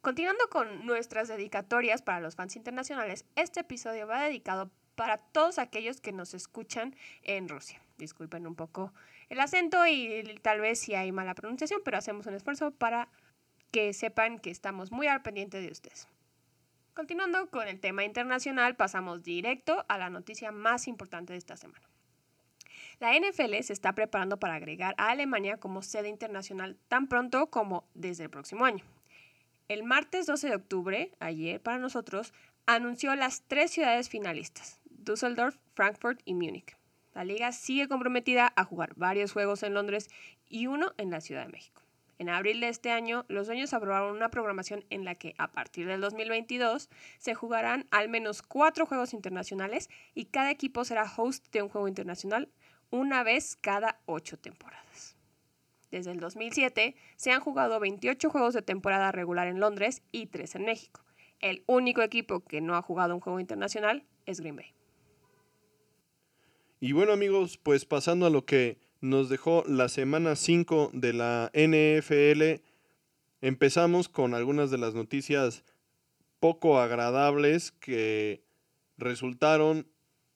Continuando con nuestras dedicatorias para los fans internacionales, este episodio va dedicado para todos aquellos que nos escuchan en Rusia. Disculpen un poco el acento y tal vez si hay mala pronunciación, pero hacemos un esfuerzo para que sepan que estamos muy al pendiente de ustedes. Continuando con el tema internacional, pasamos directo a la noticia más importante de esta semana. La NFL se está preparando para agregar a Alemania como sede internacional tan pronto como desde el próximo año. El martes 12 de octubre, ayer para nosotros, anunció las tres ciudades finalistas, Düsseldorf, Frankfurt y Múnich. La liga sigue comprometida a jugar varios juegos en Londres y uno en la Ciudad de México. En abril de este año, los dueños aprobaron una programación en la que a partir del 2022 se jugarán al menos cuatro juegos internacionales y cada equipo será host de un juego internacional una vez cada ocho temporadas. Desde el 2007 se han jugado 28 juegos de temporada regular en Londres y 3 en México. El único equipo que no ha jugado un juego internacional es Green Bay. Y bueno amigos, pues pasando a lo que nos dejó la semana 5 de la NFL, empezamos con algunas de las noticias poco agradables que resultaron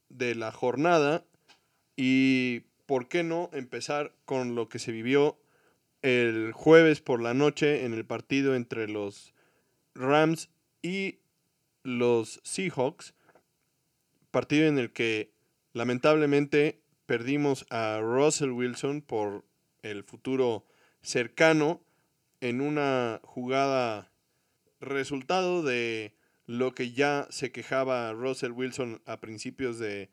de la jornada y por qué no empezar con lo que se vivió el jueves por la noche en el partido entre los Rams y los Seahawks, partido en el que Lamentablemente perdimos a Russell Wilson por el futuro cercano en una jugada resultado de lo que ya se quejaba Russell Wilson a principios de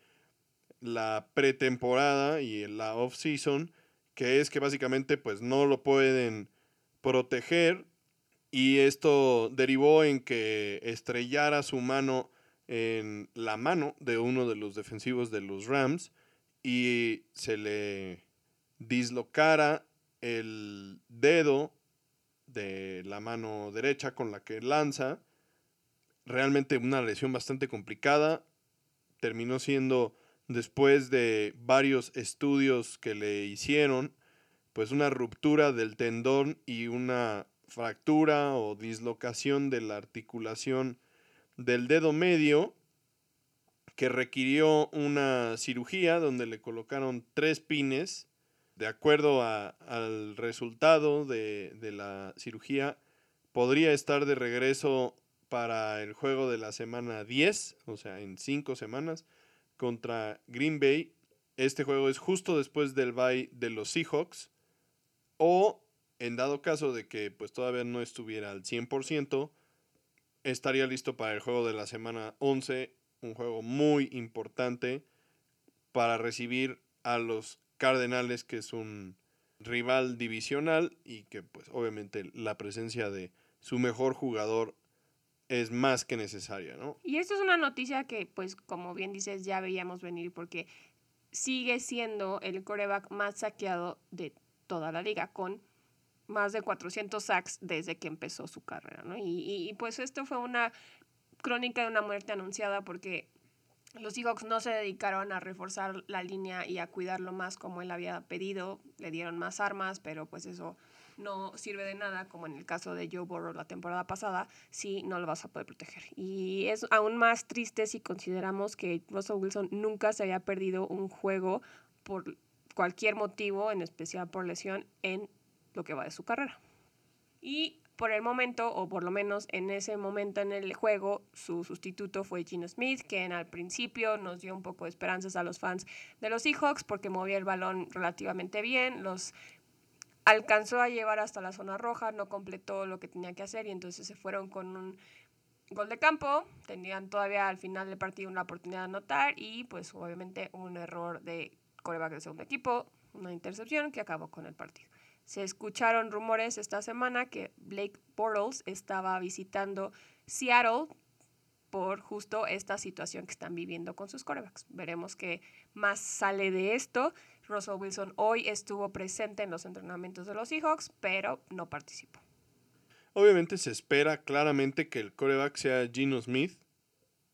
la pretemporada y la off-season, que es que básicamente pues no lo pueden proteger y esto derivó en que estrellara su mano en la mano de uno de los defensivos de los Rams y se le dislocara el dedo de la mano derecha con la que lanza. Realmente una lesión bastante complicada. Terminó siendo, después de varios estudios que le hicieron, pues una ruptura del tendón y una fractura o dislocación de la articulación del dedo medio que requirió una cirugía donde le colocaron tres pines. De acuerdo al resultado de, de la cirugía, podría estar de regreso para el juego de la semana 10, o sea, en cinco semanas, contra Green Bay. Este juego es justo después del bye de los Seahawks. O, en dado caso de que pues todavía no estuviera al 100%, estaría listo para el juego de la semana 11, un juego muy importante para recibir a los Cardenales, que es un rival divisional y que pues obviamente la presencia de su mejor jugador es más que necesaria, ¿no? Y esto es una noticia que pues como bien dices ya veíamos venir porque sigue siendo el coreback más saqueado de toda la liga con más de 400 sacks desde que empezó su carrera, ¿no? Y, y, pues esto fue una crónica de una muerte anunciada porque los Seahawks no se dedicaron a reforzar la línea y a cuidarlo más como él había pedido, le dieron más armas, pero pues eso no sirve de nada, como en el caso de Joe Burrow la temporada pasada, si no lo vas a poder proteger. Y es aún más triste si consideramos que Russell Wilson nunca se había perdido un juego por cualquier motivo, en especial por lesión, en lo que va de su carrera. Y por el momento, o por lo menos en ese momento en el juego, su sustituto fue Gino Smith, quien al principio nos dio un poco de esperanzas a los fans de los Seahawks porque movía el balón relativamente bien, los alcanzó a llevar hasta la zona roja, no completó lo que tenía que hacer y entonces se fueron con un gol de campo, tenían todavía al final del partido una oportunidad de anotar y pues obviamente un error de coreback del segundo equipo, una intercepción que acabó con el partido. Se escucharon rumores esta semana que Blake Bortles estaba visitando Seattle por justo esta situación que están viviendo con sus corebacks. Veremos qué más sale de esto. Russell Wilson hoy estuvo presente en los entrenamientos de los Seahawks, pero no participó. Obviamente se espera claramente que el coreback sea Gino Smith.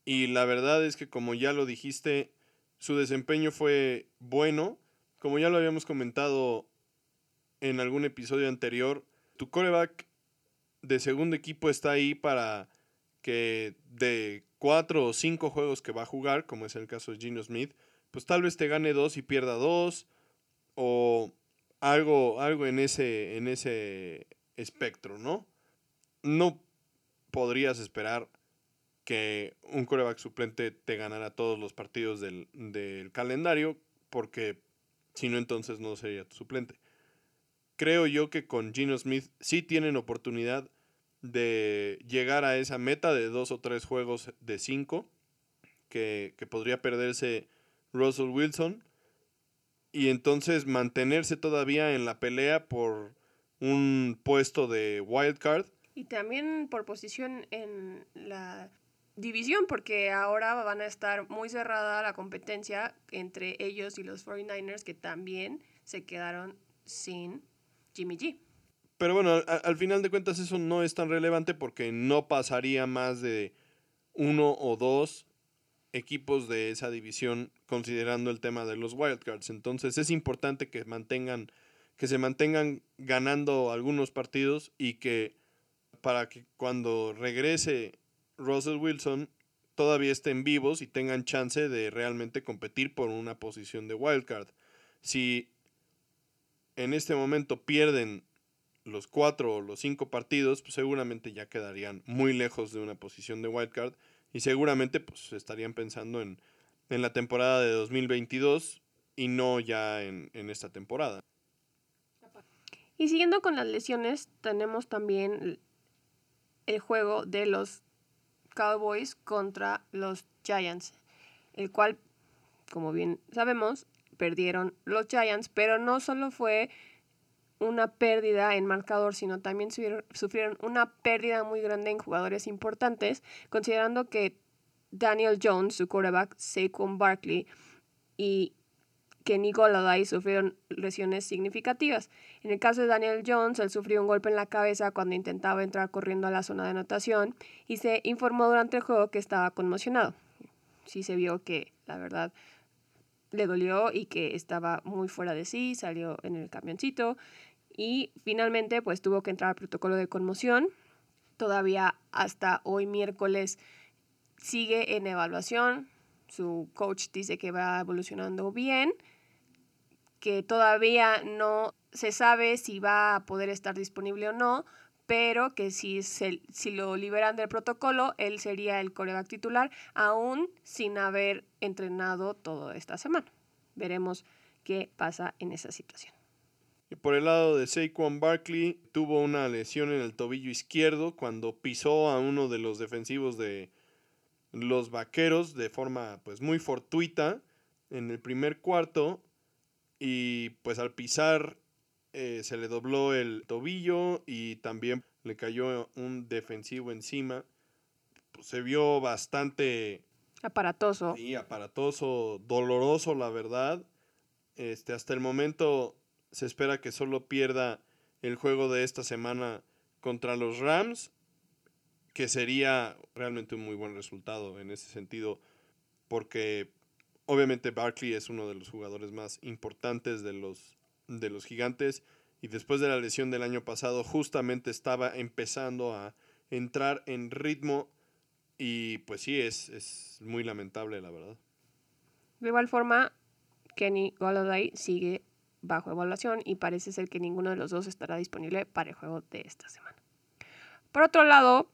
Y la verdad es que como ya lo dijiste, su desempeño fue bueno. Como ya lo habíamos comentado en algún episodio anterior, tu coreback de segundo equipo está ahí para que de cuatro o cinco juegos que va a jugar, como es el caso de Gino Smith, pues tal vez te gane dos y pierda dos, o algo, algo en, ese, en ese espectro, ¿no? No podrías esperar que un coreback suplente te ganara todos los partidos del, del calendario, porque si no, entonces no sería tu suplente. Creo yo que con Gino Smith sí tienen oportunidad de llegar a esa meta de dos o tres juegos de cinco que, que podría perderse Russell Wilson y entonces mantenerse todavía en la pelea por un puesto de wild card. Y también por posición en la división, porque ahora van a estar muy cerrada la competencia entre ellos y los 49ers, que también se quedaron sin Jimmy G. Pero bueno, al, final de cuentas eso no es tan relevante porque no pasaría más de uno o dos equipos de esa división considerando el tema de los wildcards. Entonces es importante que mantengan, que se mantengan ganando algunos partidos y que para que cuando regrese Russell Wilson todavía estén vivos y tengan chance de realmente competir por una posición de wildcard. Si en este momento pierden los cuatro o los cinco partidos, pues seguramente ya quedarían muy lejos de una posición de wildcard y seguramente pues estarían pensando en, en la temporada de 2022 y no ya en, en esta temporada. Y siguiendo con las lesiones, tenemos también el juego de los Cowboys contra los Giants, el cual, como bien sabemos, perdieron los Giants, pero no solo fue una pérdida en marcador, sino también sufrieron una pérdida muy grande en jugadores importantes, considerando que Daniel Jones, su quarterback, Saquon Barkley y Kenny Golladay sufrieron lesiones significativas. En el caso de Daniel Jones, él sufrió un golpe en la cabeza cuando intentaba entrar corriendo a la zona de anotación y se informó durante el juego que estaba conmocionado. Sí se vio que, la verdad, le dolió y que estaba muy fuera de sí, salió en el camioncito y finalmente pues tuvo que entrar al protocolo de conmoción. Todavía hasta hoy miércoles sigue en evaluación. Su coach dice que va evolucionando bien, que todavía no se sabe si va a poder estar disponible o no, pero que si, se, si lo liberan del protocolo, él sería el coreback titular, aún sin haber entrenado toda esta semana. Veremos qué pasa en esa situación. Y por el lado de Saquon Barkley, tuvo una lesión en el tobillo izquierdo cuando pisó a uno de los defensivos de los vaqueros de forma pues muy fortuita en el primer cuarto. Y pues al pisar eh, se le dobló el tobillo y también le cayó un defensivo encima. Pues, se vio bastante aparatoso. Sí, aparatoso, doloroso, la verdad. Este, hasta el momento se espera que solo pierda el juego de esta semana contra los Rams, que sería realmente un muy buen resultado en ese sentido, porque obviamente Barkley es uno de los jugadores más importantes de los, de los gigantes y después de la lesión del año pasado justamente estaba empezando a entrar en ritmo y pues sí, es, es muy lamentable la verdad. De igual forma, Kenny Golladay sigue bajo evaluación y parece ser que ninguno de los dos estará disponible para el juego de esta semana. Por otro lado,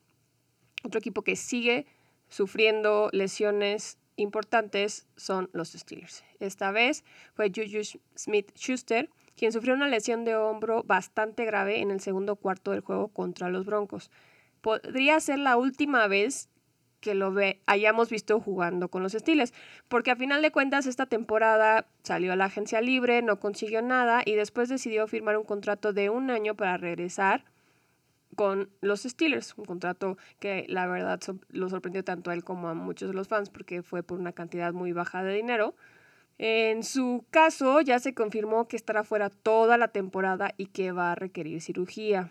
otro equipo que sigue sufriendo lesiones importantes son los Steelers. Esta vez fue Juju Smith Schuster, quien sufrió una lesión de hombro bastante grave en el segundo cuarto del juego contra los Broncos. Podría ser la última vez que lo ve, hayamos visto jugando con los Steelers, porque a final de cuentas esta temporada salió a la agencia libre, no consiguió nada y después decidió firmar un contrato de un año para regresar con los Steelers, un contrato que la verdad lo sorprendió tanto a él como a muchos de los fans porque fue por una cantidad muy baja de dinero. En su caso ya se confirmó que estará fuera toda la temporada y que va a requerir cirugía.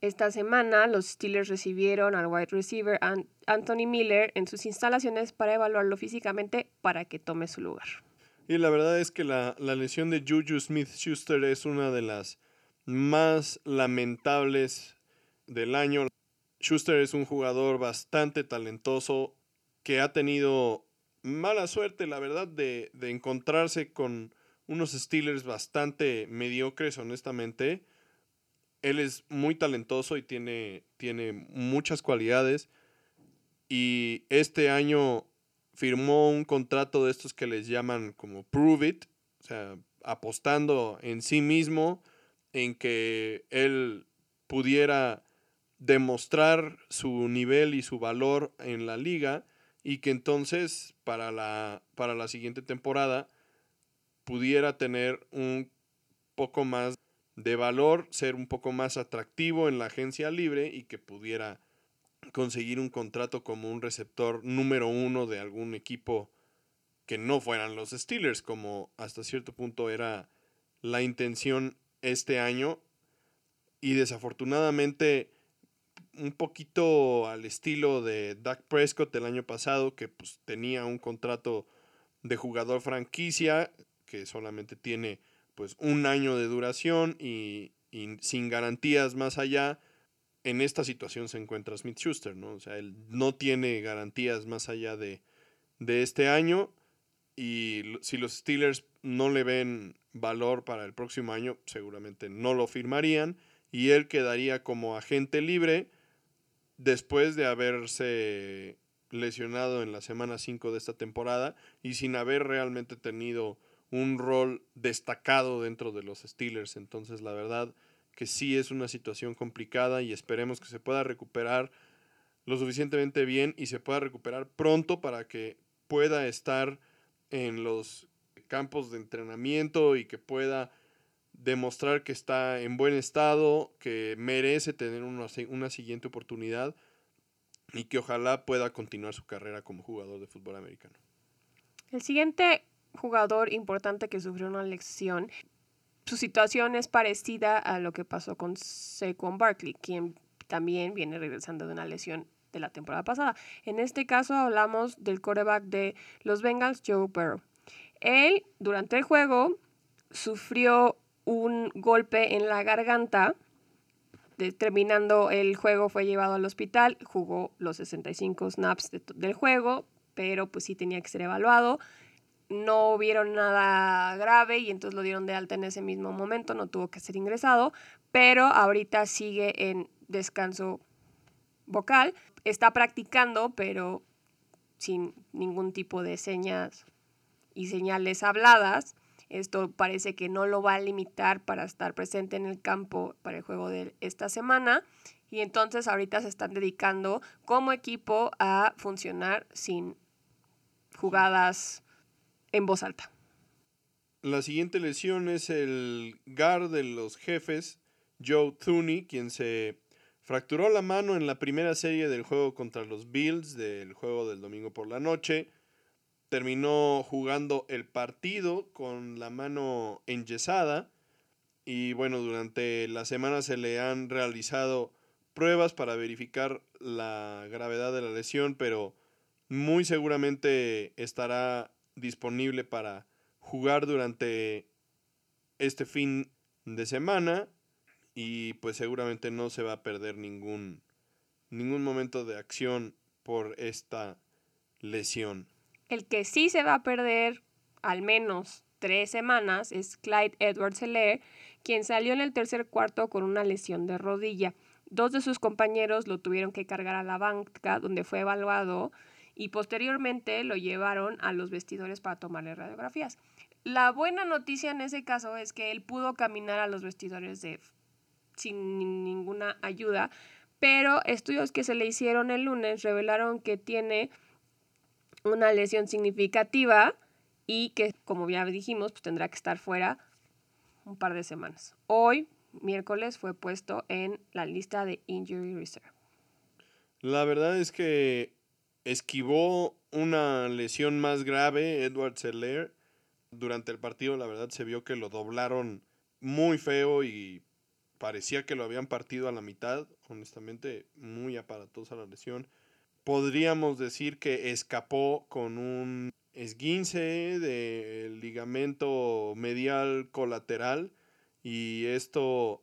Esta semana los Steelers recibieron al wide receiver Anthony Miller en sus instalaciones para evaluarlo físicamente para que tome su lugar. Y la verdad es que la, lesión de Juju Smith Schuster es una de las más lamentables del año. Schuster es un jugador bastante talentoso que ha tenido mala suerte, la verdad, de, de encontrarse con unos Steelers bastante mediocres, honestamente. Él es muy talentoso y tiene, tiene muchas cualidades. Y este año firmó un contrato de estos que les llaman como Prove It, o sea, apostando en sí mismo, en que él pudiera demostrar su nivel y su valor en la liga y que entonces para la, para la siguiente temporada pudiera tener un poco más de valor, ser un poco más atractivo en la agencia libre y que pudiera conseguir un contrato como un receptor número uno de algún equipo que no fueran los Steelers, como hasta cierto punto era la intención este año. Y desafortunadamente, un poquito al estilo de Dak Prescott el año pasado, que pues tenía un contrato de jugador franquicia, que solamente tiene pues un año de duración y, sin garantías más allá, en esta situación se encuentra Smith Schuster, ¿no? O sea, él no tiene garantías más allá de, de este año y si los Steelers no le ven valor para el próximo año, seguramente no lo firmarían y él quedaría como agente libre después de haberse lesionado en la semana 5 de esta temporada y sin haber realmente tenido un rol destacado dentro de los Steelers. Entonces, la verdad que sí es una situación complicada y esperemos que se pueda recuperar lo suficientemente bien y se pueda recuperar pronto para que pueda estar en los campos de entrenamiento y que pueda demostrar que está en buen estado, que merece tener una, una siguiente oportunidad y que ojalá pueda continuar su carrera como jugador de fútbol americano. El siguiente jugador importante que sufrió una lesión, su situación es parecida a lo que pasó con Saquon Barkley, quien también viene regresando de una lesión de la temporada pasada. En este caso hablamos del coreback de los Bengals, Joe Burrow. Él, durante el juego, sufrió un golpe en la garganta. Terminando el juego fue llevado al hospital, jugó los 65 snaps del juego, pero pues sí tenía que ser evaluado no vieron nada grave y entonces lo dieron de alta en ese mismo momento, no tuvo que ser ingresado, pero ahorita sigue en descanso vocal, está practicando, pero sin ningún tipo de señas y señales habladas. Esto parece que no lo va a limitar para estar presente en el campo para el juego de esta semana. Y entonces ahorita se están dedicando como equipo a funcionar sin jugadas en voz alta. La siguiente lesión es el guard de los jefes, Joe Thuney, quien se fracturó la mano en la primera serie del juego contra los Bills, del juego del domingo por la noche. Terminó jugando el partido con la mano enyesada. Y bueno, durante la semana se le han realizado pruebas para verificar la gravedad de la lesión, pero muy seguramente estará disponible para jugar durante este fin de semana y pues seguramente no se va a perder ningún, ningún momento de acción por esta lesión. El que sí se va a perder al menos tres semanas es Clyde Edwards Heller, quien salió en el tercer cuarto con una lesión de rodilla. Dos de sus compañeros lo tuvieron que cargar a la banca donde fue evaluado y posteriormente lo llevaron a los vestidores para tomarle radiografías. La buena noticia en ese caso es que él pudo caminar a los vestidores de, sin ninguna ayuda, pero estudios que se le hicieron el lunes revelaron que tiene una lesión significativa y que, como ya dijimos, pues tendrá que estar fuera un par de semanas. Hoy, miércoles, fue puesto en la lista de Injury Reserve. La verdad es que esquivó una lesión más grave, Edward Seller. Durante el partido, la verdad, se vio que lo doblaron muy feo y parecía que lo habían partido a la mitad. Honestamente, muy aparatosa la lesión. Podríamos decir que escapó con un esguince del ligamento medial colateral y esto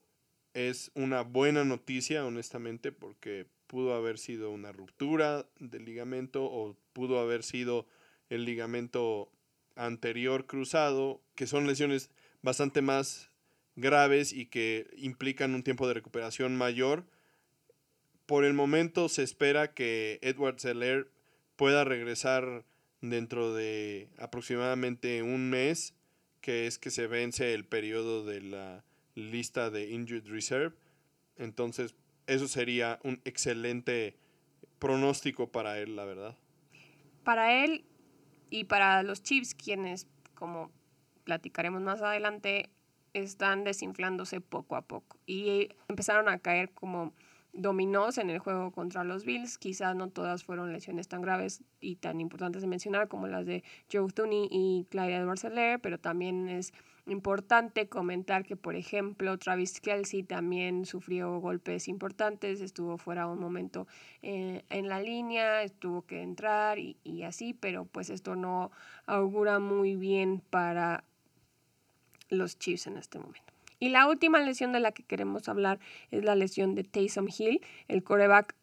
es una buena noticia, honestamente, porque pudo haber sido una ruptura del ligamento o pudo haber sido el ligamento anterior cruzado, que son lesiones bastante más graves y que implican un tiempo de recuperación mayor. Por el momento se espera que Edward Zeller pueda regresar dentro de aproximadamente un mes, que es que se vence el periodo de la lista de Injured Reserve. Entonces, eso sería un excelente pronóstico para él, la verdad. Para él y para los Chiefs, quienes, como platicaremos más adelante, están desinflándose poco a poco y empezaron a caer como dominós en el juego contra los Bills. Quizás no todas fueron lesiones tan graves y tan importantes de mencionar como las de Joe Tooney y Clyde edwards pero también es importante comentar que, por ejemplo, Travis Kelsey también sufrió golpes importantes, estuvo fuera un momento eh, en la línea, tuvo que entrar y, y así, pero pues esto no augura muy bien para los Chiefs en este momento. Y la última lesión de la que queremos hablar es la lesión de Taysom Hill, el coreback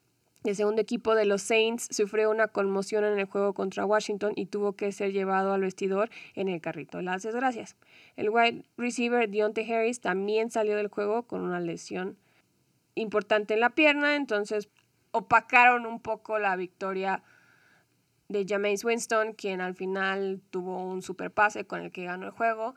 del segundo equipo de los Saints sufrió una conmoción en el juego contra Washington y tuvo que ser llevado al vestidor en el carrito las desgracias. El wide receiver Deontay Harris también salió del juego con una lesión importante en la pierna, entonces opacaron un poco la victoria de Jameis Winston, quien al final tuvo un super pase con el que ganó el juego.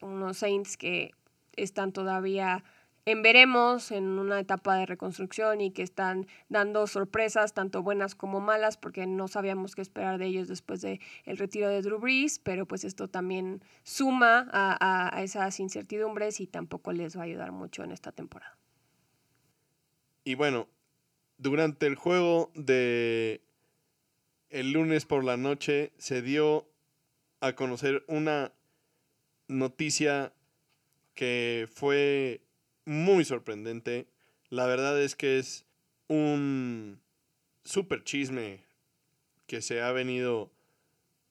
Unos Saints que están todavía en veremos, en una etapa de reconstrucción y que están dando sorpresas, tanto buenas como malas, porque no sabíamos qué esperar de ellos después del el retiro de Drew Brees, pero pues esto también suma a, a esas incertidumbres y tampoco les va a ayudar mucho en esta temporada. Y bueno, durante el juego de el lunes por la noche se dio a conocer una noticia que fue muy sorprendente. La verdad es que es un super chisme que se ha venido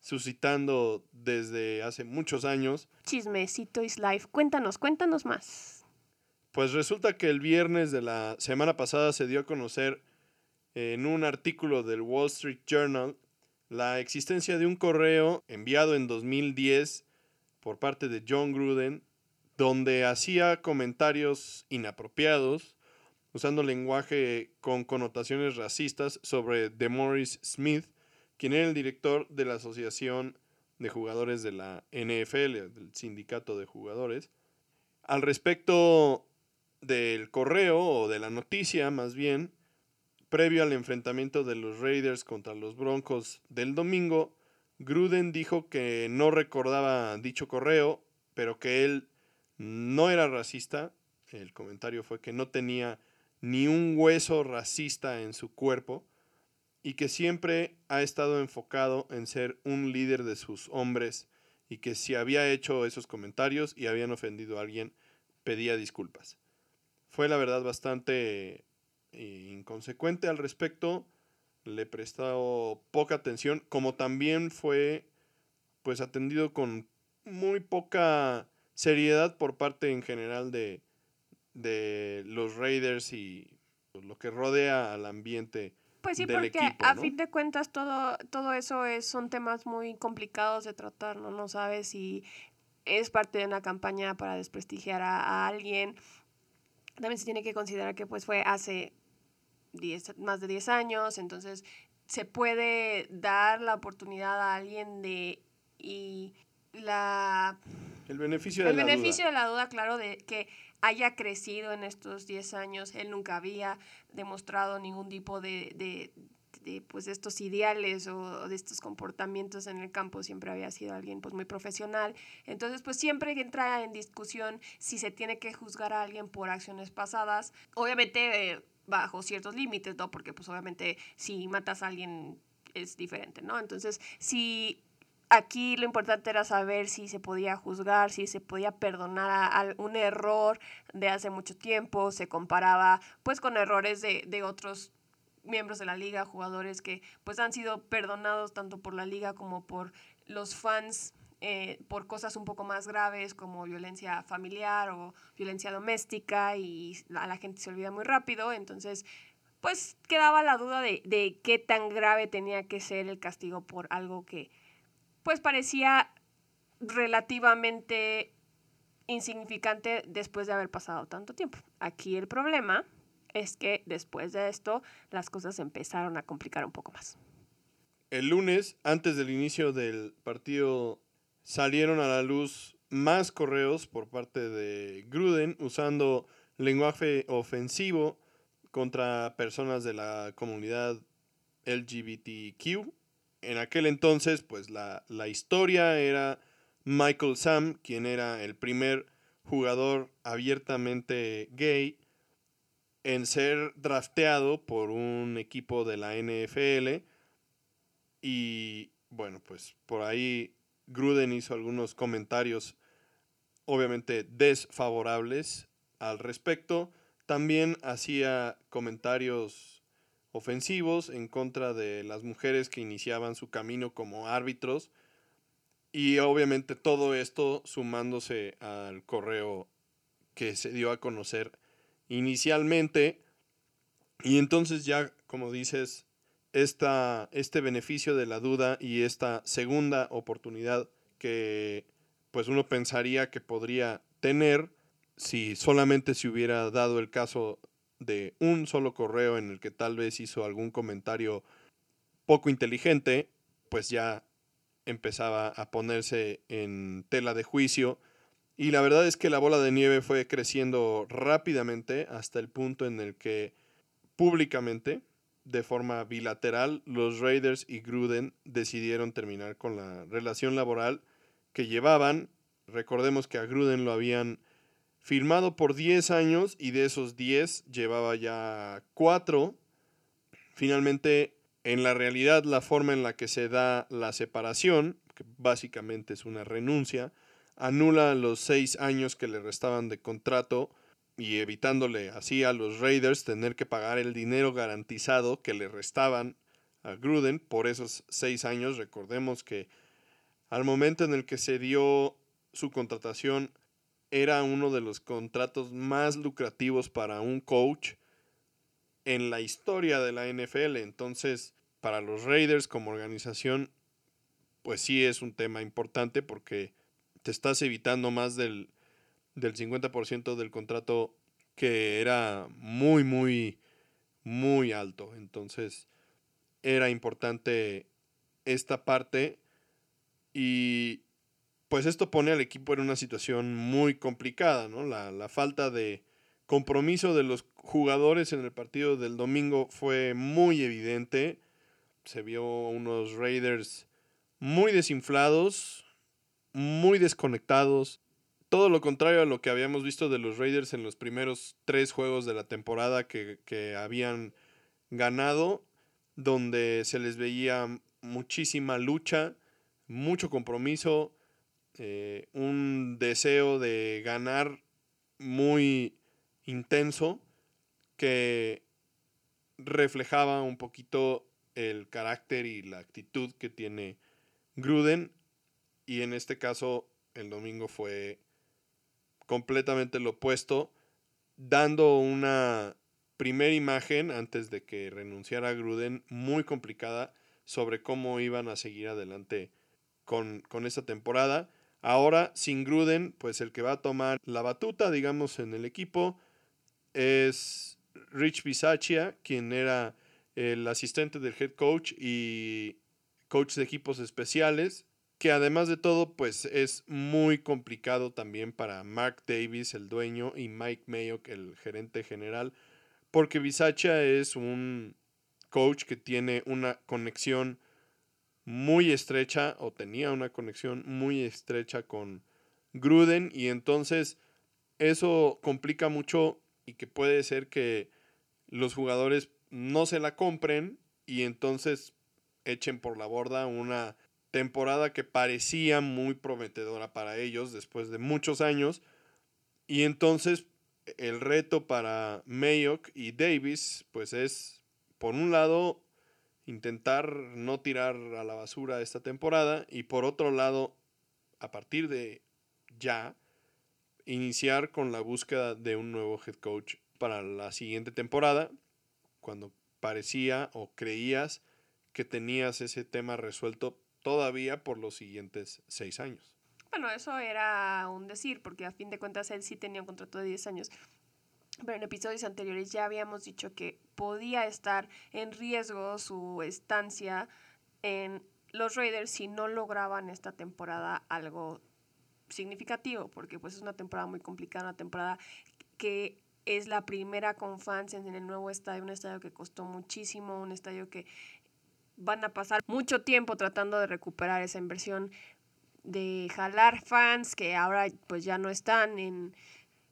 suscitando desde hace muchos años. Chismecito is life. Cuéntanos, cuéntanos más. Pues resulta que el viernes de la semana pasada se dio a conocer en un artículo del Wall Street Journal la existencia de un correo enviado en 2010 por parte de John Gruden donde hacía comentarios inapropiados, usando lenguaje con connotaciones racistas sobre DeMaurice Smith, quien era el director de la Asociación de Jugadores de la NFL, del Sindicato de Jugadores. Al respecto del correo o de la noticia, más bien, previo al enfrentamiento de los Raiders contra los Broncos del domingo, Gruden dijo que no recordaba dicho correo, pero que él no era racista, el comentario fue que no tenía ni un hueso racista en su cuerpo y que siempre ha estado enfocado en ser un líder de sus hombres y que si había hecho esos comentarios y habían ofendido a alguien, pedía disculpas. Fue la verdad bastante eh, inconsecuente al respecto, le prestó poca atención, como también fue pues atendido con muy poca seriedad por parte en general de, de los Raiders y lo que rodea al ambiente. Pues sí, porque a fin de cuentas todo, todo eso es, son temas muy complicados de tratar, ¿no? No sabes si es parte de una campaña para desprestigiar a, alguien. También se tiene que considerar que pues fue hace más de 10 años, entonces se puede dar la oportunidad a alguien de y la el beneficio de el beneficio de la duda, claro, de que haya crecido en estos 10 años. Él nunca había demostrado ningún tipo de, de, de, pues, estos ideales o de estos comportamientos en el campo. Siempre había sido alguien pues, muy profesional. Entonces, pues siempre entra en discusión si se tiene que juzgar a alguien por acciones pasadas. Obviamente... Eh, bajo ciertos límites, ¿no? Porque pues obviamente si matas a alguien es diferente, ¿no? Entonces, si Aquí lo importante era saber si se podía juzgar, si se podía perdonar a, un error de hace mucho tiempo, se comparaba pues con errores de, de otros miembros de la liga, jugadores que pues han sido perdonados tanto por la liga como por los fans eh, por cosas un poco más graves como violencia familiar o violencia doméstica y a la gente se olvida muy rápido, entonces pues quedaba la duda de, de qué tan grave tenía que ser el castigo por algo que pues parecía relativamente insignificante después de haber pasado tanto tiempo. Aquí el problema es que después de esto las cosas empezaron a complicar un poco más. El lunes, antes del inicio del partido, salieron a la luz más correos por parte de Gruden usando lenguaje ofensivo contra personas de la comunidad LGBTQ. En aquel entonces, pues la, la historia era Michael Sam, quien era el primer jugador abiertamente gay en ser drafteado por un equipo de la NFL. Y bueno, pues por ahí Gruden hizo algunos comentarios obviamente desfavorables al respecto. También hacía comentarios ofensivos en contra de las mujeres que iniciaban su camino como árbitros. Y obviamente todo esto sumándose al correo que se dio a conocer inicialmente. Y entonces ya, como dices, esta, este beneficio de la duda y esta segunda oportunidad que pues uno pensaría que podría tener si solamente se hubiera dado el caso de un solo correo en el que tal vez hizo algún comentario poco inteligente, pues ya empezaba a ponerse en tela de juicio y la verdad es que la bola de nieve fue creciendo rápidamente hasta el punto en el que públicamente, de forma bilateral, los Raiders y Gruden decidieron terminar con la relación laboral que llevaban. Recordemos que a Gruden lo habían firmado por 10 años y de esos 10 llevaba ya 4. Finalmente, en la realidad, la forma en la que se da la separación, que básicamente es una renuncia, anula los seis años que le restaban de contrato y evitándole así a los Raiders tener que pagar el dinero garantizado que le restaban a Gruden por esos seis años. Recordemos que al momento en el que se dio su contratación era uno de los contratos más lucrativos para un coach en la historia de la NFL. Entonces, para los Raiders como organización, pues sí es un tema importante porque te estás evitando más del, del 50% del contrato que era muy, muy, muy alto. Entonces, era importante esta parte y pues esto pone al equipo en una situación muy complicada, ¿no? La, la falta de compromiso de los jugadores en el partido del domingo fue muy evidente. Se vio unos Raiders muy desinflados, muy desconectados. Todo lo contrario a lo que habíamos visto de los Raiders en los primeros tres juegos de la temporada que, habían ganado, donde se les veía muchísima lucha, mucho compromiso, eh, un deseo de ganar muy intenso que reflejaba un poquito el carácter y la actitud que tiene Gruden y en este caso, el domingo fue completamente lo opuesto, dando una primera imagen antes de que renunciara Gruden muy complicada sobre cómo iban a seguir adelante con, con esta temporada. Ahora, sin Gruden, pues el que va a tomar la batuta, digamos, en el equipo es Rich Bisaccia, quien era el asistente del head coach y coach de equipos especiales que además de todo, pues es muy complicado también para Mark Davis, el dueño, y Mike Mayock, el gerente general, porque Bisacha es un coach que tiene una conexión muy estrecha, o tenía una conexión muy estrecha con Gruden, y entonces eso complica mucho y que puede ser que los jugadores no se la compren y entonces echen por la borda una temporada que parecía muy prometedora para ellos después de muchos años. Y entonces el reto para Mayock y Davis, pues es, por un lado, intentar no tirar a la basura esta temporada y por otro lado, a partir de ya, iniciar con la búsqueda de un nuevo head coach para la siguiente temporada, cuando parecía o creías que tenías ese tema resuelto todavía por los siguientes seis años. Bueno, eso era un decir, porque a fin de cuentas él sí tenía un contrato de 10 años. Pero en episodios anteriores ya habíamos dicho que podía estar en riesgo su estancia en los Raiders si no lograban esta temporada algo significativo, porque pues es una temporada muy complicada, una temporada que es la primera con fans en el nuevo estadio, un estadio que costó muchísimo, un estadio que van a pasar mucho tiempo tratando de recuperar esa inversión, de jalar fans que ahora pues ya no están en,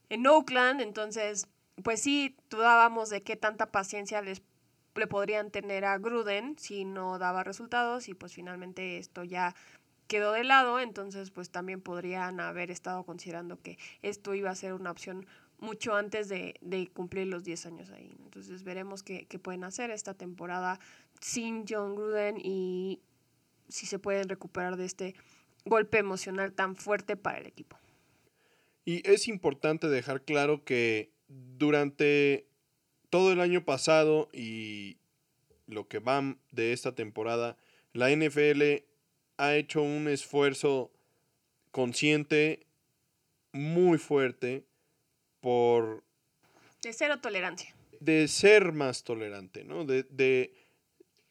en Oakland, entonces pues sí, dudábamos de qué tanta paciencia les le podrían tener a Gruden si no daba resultados y pues finalmente esto ya quedó de lado, entonces pues también podrían haber estado considerando que esto iba a ser una opción mucho antes de, cumplir los 10 años ahí. Entonces veremos qué, qué, pueden hacer esta temporada sin John Gruden y si se pueden recuperar de este golpe emocional tan fuerte para el equipo. Y es importante dejar claro que durante todo el año pasado y lo que va de esta temporada, la NFL ha hecho un esfuerzo consciente muy fuerte por... De cero tolerancia. De ser más tolerante, ¿no? De... de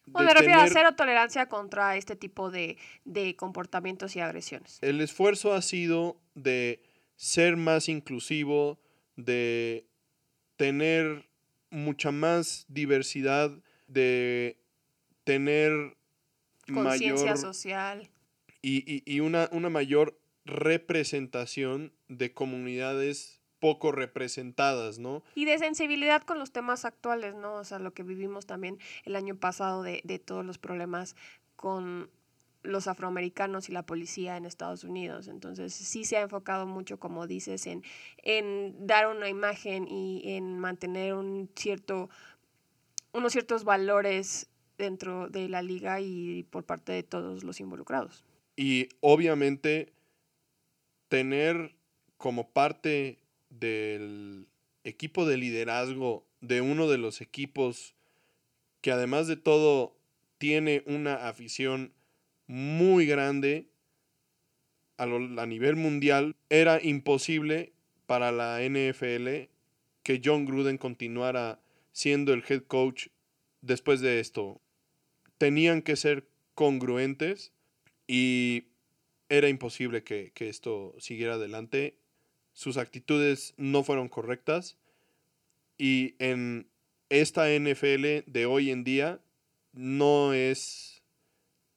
bueno, me refiero a cero tolerancia contra este tipo de, de comportamientos y agresiones. El esfuerzo ha sido de ser más inclusivo, de tener mucha más diversidad, de tener conciencia social y, y, una, una, mayor representación de comunidades poco representadas, ¿no? Y de sensibilidad con los temas actuales, ¿no? O sea, lo que vivimos también el año pasado de, de todos los problemas con los afroamericanos y la policía en Estados Unidos. Entonces sí se ha enfocado mucho, como dices, en, en dar una imagen y en mantener un cierto, unos ciertos valores dentro de la liga y por parte de todos los involucrados. Y obviamente tener como parte del equipo de liderazgo de uno de los equipos que además de todo tiene una afición muy grande a, a nivel mundial, era imposible para la NFL que John Gruden continuara siendo el head coach después de esto. Tenían que ser congruentes y era imposible que, que, esto siguiera adelante. Sus actitudes no fueron correctas y en esta NFL de hoy en día no es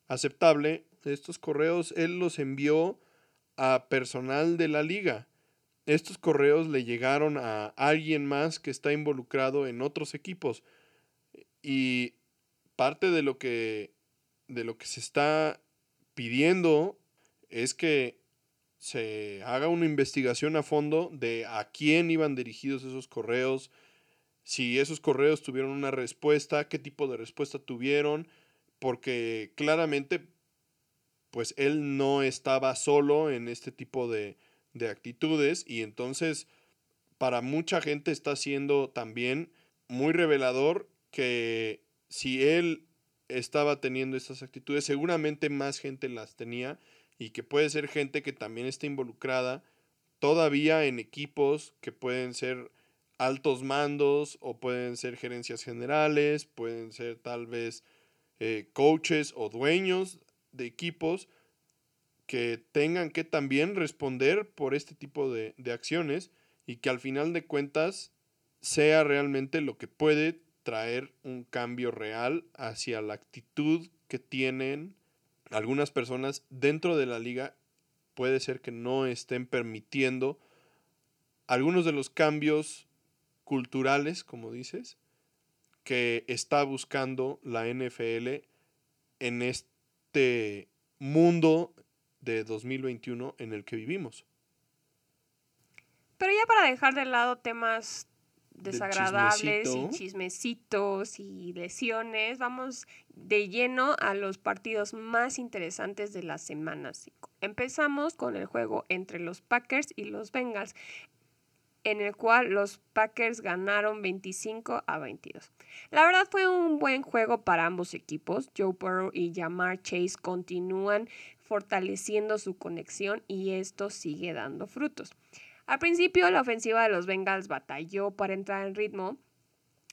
aceptable. Estos correos él los envió a personal de la liga. Estos correos le llegaron a alguien más que está involucrado en otros equipos. Y parte de lo que de lo que se está pidiendo es que se haga una investigación a fondo de a quién iban dirigidos esos correos, si esos correos tuvieron una respuesta, qué tipo de respuesta tuvieron, porque claramente pues él no estaba solo en este tipo de, de actitudes y entonces para mucha gente está siendo también muy revelador que si él estaba teniendo estas actitudes, seguramente más gente las tenía y que puede ser gente que también está involucrada todavía en equipos que pueden ser altos mandos o pueden ser gerencias generales, pueden ser tal vez eh, coaches o dueños de equipos que tengan que también responder por este tipo de, de acciones y que al final de cuentas sea realmente lo que puede traer un cambio real hacia la actitud que tienen algunas personas dentro de la liga. Puede ser que no estén permitiendo algunos de los cambios culturales, como dices, que está buscando la NFL en este mundo de 2021 en el que vivimos. Pero ya para dejar de lado temas desagradables y chismecitos y lesiones, vamos de lleno a los partidos más interesantes de la semana 5. Empezamos con el juego entre los Packers y los Bengals, en el cual los Packers ganaron 25 a 22. La verdad fue un buen juego para ambos equipos. Joe Burrow y Jamar Chase continúan fortaleciendo su conexión y esto sigue dando frutos. Al principio la ofensiva de los Bengals batalló para entrar en ritmo,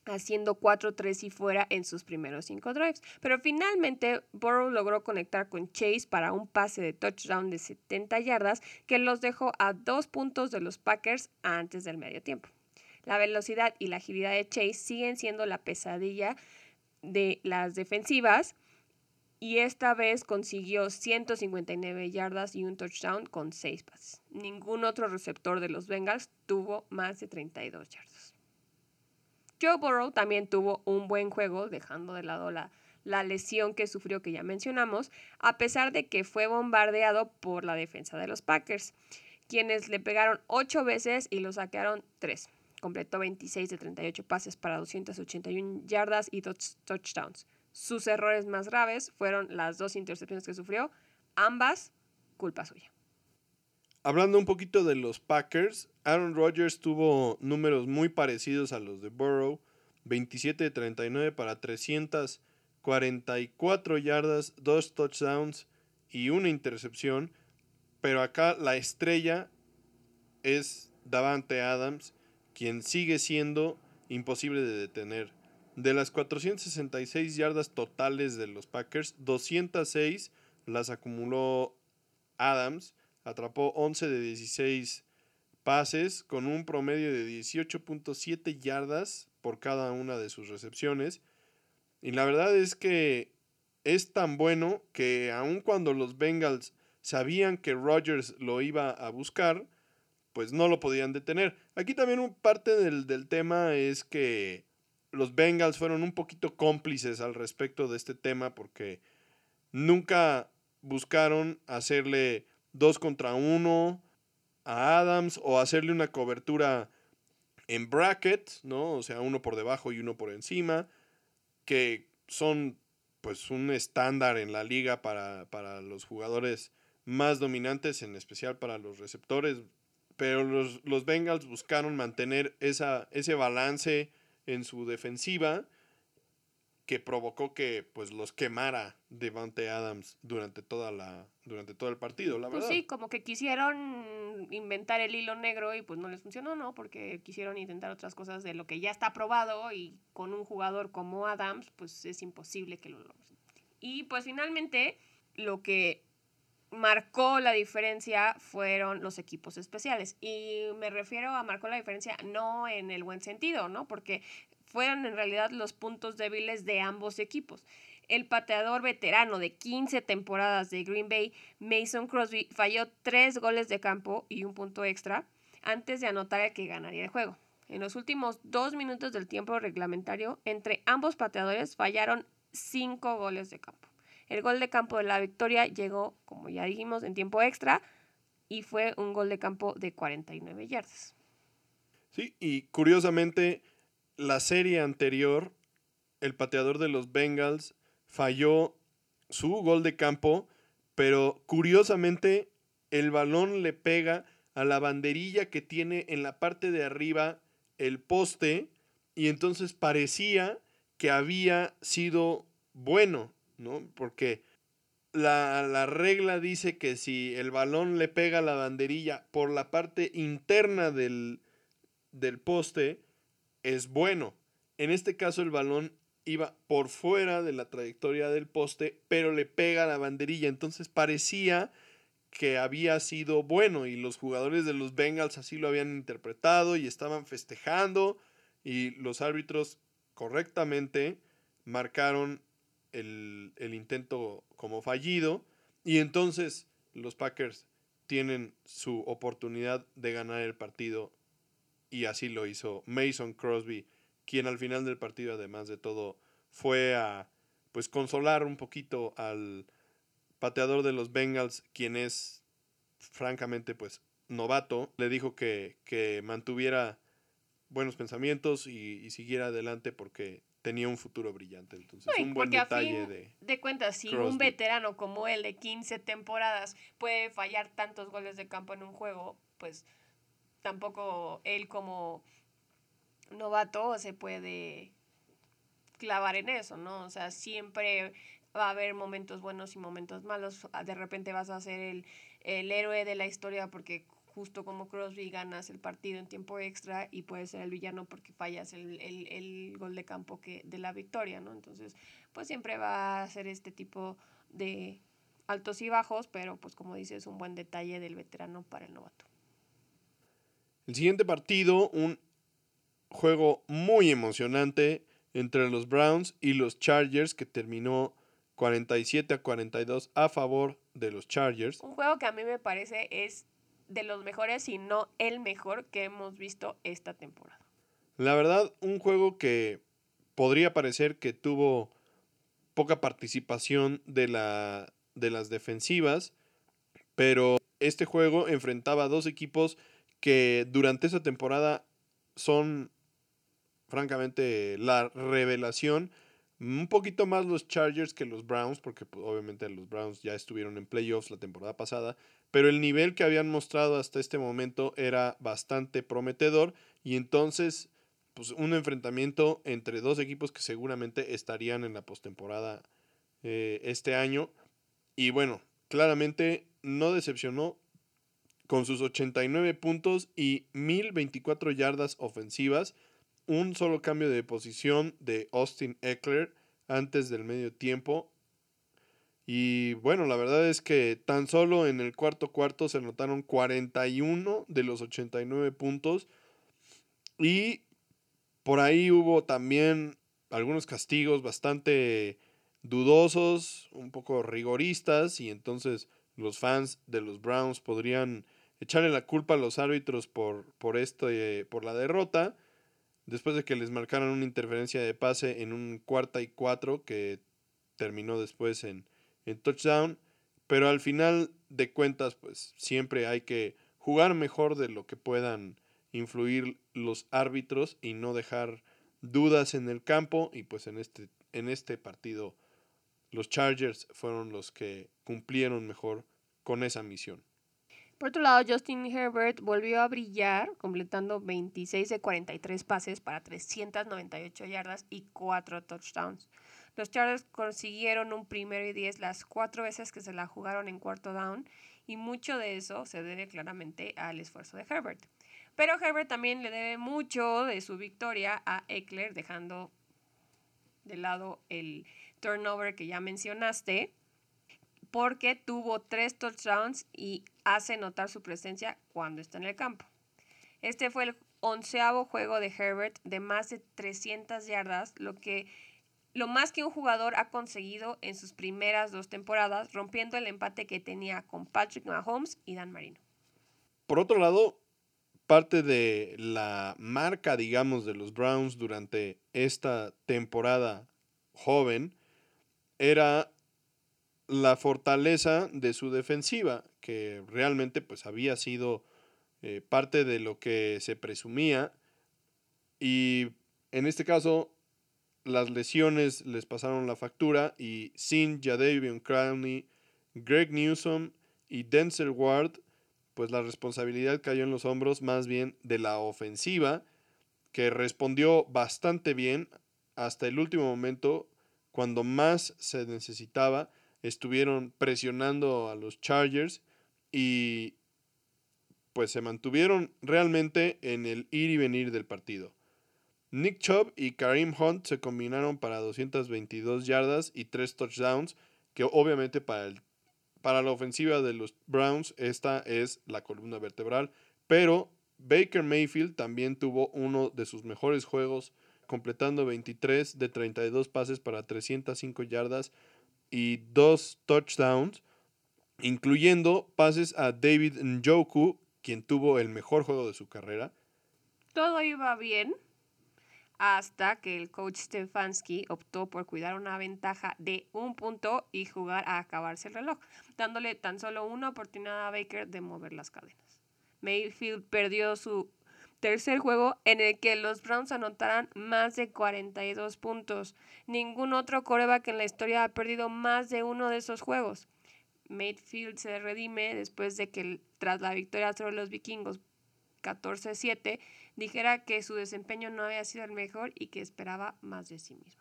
haciendo 4-3 y fuera en sus primeros 5 drives. Pero finalmente Burrow logró conectar con Chase para un pase de touchdown de 70 yardas que los dejó a dos puntos de los Packers antes del medio tiempo. La velocidad y la agilidad de Chase siguen siendo la pesadilla de las defensivas y esta vez consiguió 159 yardas y un touchdown con 6 pases. Ningún otro receptor de los Bengals tuvo más de 32 yardas. Joe Burrow también tuvo un buen juego, dejando de lado la, la lesión que sufrió que ya mencionamos, a pesar de que fue bombardeado por la defensa de los Packers, quienes le pegaron 8 veces y lo saquearon 3. Completó 26 de 38 pases para 281 yardas y dos touchdowns. Sus errores más graves fueron las dos intercepciones que sufrió, ambas culpa suya. Hablando un poquito de los Packers, Aaron Rodgers tuvo números muy parecidos a los de Burrow, 27 de 39 para 344 yardas, dos touchdowns y una intercepción, pero acá la estrella es Davante Adams, quien sigue siendo imposible de detener. De las 466 yardas totales de los Packers, 206 las acumuló Adams. Atrapó 11 de 16 pases con un promedio de 18.7 yardas por cada una de sus recepciones. Y la verdad es que es tan bueno que aun cuando los Bengals sabían que Rodgers lo iba a buscar, pues no lo podían detener. Aquí también parte del, del tema es que los Bengals fueron un poquito cómplices al respecto de este tema porque nunca buscaron hacerle dos contra uno a Adams o hacerle una cobertura en bracket, ¿no? O sea, uno por debajo y uno por encima, que son pues un estándar en la liga para, para los jugadores más dominantes, en especial para los receptores, pero los, los Bengals buscaron mantener esa, ese balance en su defensiva que provocó que pues los quemara Devante Adams durante toda la durante todo el partido, la pues verdad. sí, como que quisieron inventar el hilo negro y pues no les funcionó, ¿no? Porque quisieron intentar otras cosas de lo que ya está probado y con un jugador como Adams pues es imposible que lo logren. Y pues finalmente lo que marcó la diferencia fueron los equipos especiales. Y me refiero a marcó la diferencia no en el buen sentido, ¿no? Porque fueron en realidad los puntos débiles de ambos equipos. El pateador veterano de 15 temporadas de Green Bay, Mason Crosby, falló tres goles de campo y un punto extra antes de anotar el que ganaría el juego. En los últimos dos minutos del tiempo reglamentario, entre ambos pateadores fallaron cinco goles de campo. El gol de campo de la victoria llegó, como ya dijimos, en tiempo extra y fue un gol de campo de 49 yardas. Sí, y curiosamente, la serie anterior, el pateador de los Bengals falló su gol de campo, pero curiosamente el balón le pega a la banderilla que tiene en la parte de arriba el poste y entonces parecía que había sido bueno. ¿no? Porque la, regla dice que si el balón le pega la banderilla por la parte interna del, del poste, es bueno. En este caso el balón iba por fuera de la trayectoria del poste, pero le pega la banderilla. Entonces parecía que había sido bueno y los jugadores de los Bengals así lo habían interpretado y estaban festejando y los árbitros correctamente marcaron el, intento como fallido y entonces los Packers tienen su oportunidad de ganar el partido y así lo hizo Mason Crosby, quien al final del partido además de todo fue a pues consolar un poquito al pateador de los Bengals, quien es francamente pues novato, le dijo que, que mantuviera buenos pensamientos y, siguiera adelante porque tenía un futuro brillante. Entonces, un buen porque a detalle fin de... de cuentas, si Crosby. un veterano como él de 15 temporadas puede fallar tantos goles de campo en un juego, pues tampoco él como novato se puede clavar en eso, ¿no? O sea, siempre va a haber momentos buenos y momentos malos. De repente vas a ser el, el héroe de la historia porque justo como Crosby ganas el partido en tiempo extra y puedes ser el villano porque fallas el, el, el gol de campo que, de la victoria, ¿no? Entonces, pues siempre va a ser este tipo de altos y bajos, pero pues como dices, un buen detalle del veterano para el novato. El siguiente partido, un juego muy emocionante entre los Browns y los Chargers que terminó 47 a 42 a favor de los Chargers. Un juego que a mí me parece es de los mejores, si no el mejor que hemos visto esta temporada. La verdad, un juego que podría parecer que tuvo poca participación de, la, de las defensivas, pero este juego enfrentaba a dos equipos que durante esa temporada son francamente la revelación. Un poquito más los Chargers que los Browns, porque pues, obviamente los Browns ya estuvieron en playoffs la temporada pasada, pero el nivel que habían mostrado hasta este momento era bastante prometedor y entonces pues un enfrentamiento entre dos equipos que seguramente estarían en la postemporada eh, este año y bueno, claramente no decepcionó con sus 89 puntos y 1024 yardas ofensivas, un solo cambio de posición de Austin Eckler antes del medio tiempo. Y bueno, la verdad es que tan solo en el cuarto cuarto se anotaron 41 de los 89 puntos. Y por ahí hubo también algunos castigos bastante dudosos, un poco rigoristas. Y entonces los fans de los Browns podrían echarle la culpa a los árbitros por, por, este, por la derrota después de que les marcaron una interferencia de pase en un cuarta y cuatro que terminó después en, en touchdown. Pero al final de cuentas, pues siempre hay que jugar mejor de lo que puedan influir los árbitros y no dejar dudas en el campo. Y pues en este, en este partido los Chargers fueron los que cumplieron mejor con esa misión. Por otro lado, Justin Herbert volvió a brillar, completando 26 de 43 pases para 398 yardas y 4 touchdowns. Los Chargers consiguieron un primero y 10 las cuatro veces que se la jugaron en cuarto down y mucho de eso se debe claramente al esfuerzo de Herbert. Pero Herbert también le debe mucho de su victoria a Eckler, dejando de lado el turnover que ya mencionaste porque tuvo tres touchdowns y hace notar su presencia cuando está en el campo. Este fue el onceavo juego de Herbert de más de 300 yardas, lo que lo más que un jugador ha conseguido en sus primeras dos temporadas, rompiendo el empate que tenía con Patrick Mahomes y Dan Marino. Por otro lado, parte de la marca, digamos, de los Browns durante esta temporada joven era la fortaleza de su defensiva, que realmente pues había sido eh, parte de lo que se presumía. Y en este caso, las lesiones les pasaron la factura y sin Jadavion Clowney, Greg Newsom y Denzel Ward, pues la responsabilidad cayó en los hombros más bien de la ofensiva, que respondió bastante bien hasta el último momento, cuando más se necesitaba estuvieron presionando a los Chargers y pues se mantuvieron realmente en el ir y venir del partido. Nick Chubb y Kareem Hunt se combinaron para 222 yardas y 3 touchdowns, que obviamente para, el, para la ofensiva de los Browns esta es la columna vertebral, pero Baker Mayfield también tuvo uno de sus mejores juegos, completando 23 de 32 pases para 305 yardas y dos touchdowns, incluyendo pases a David Njoku, quien tuvo el mejor juego de su carrera. Todo iba bien hasta que el coach Stefanski optó por cuidar una ventaja de un punto y jugar a acabarse el reloj, dándole tan solo una oportunidad a Baker de mover las cadenas. Mayfield perdió su tercer juego en el que los Browns anotaran más de 42 puntos. Ningún otro coreback en la historia ha perdido más de uno de esos juegos. Mayfield se redime después de que tras la victoria sobre los vikingos 14-7 dijera que su desempeño no había sido el mejor y que esperaba más de sí mismo.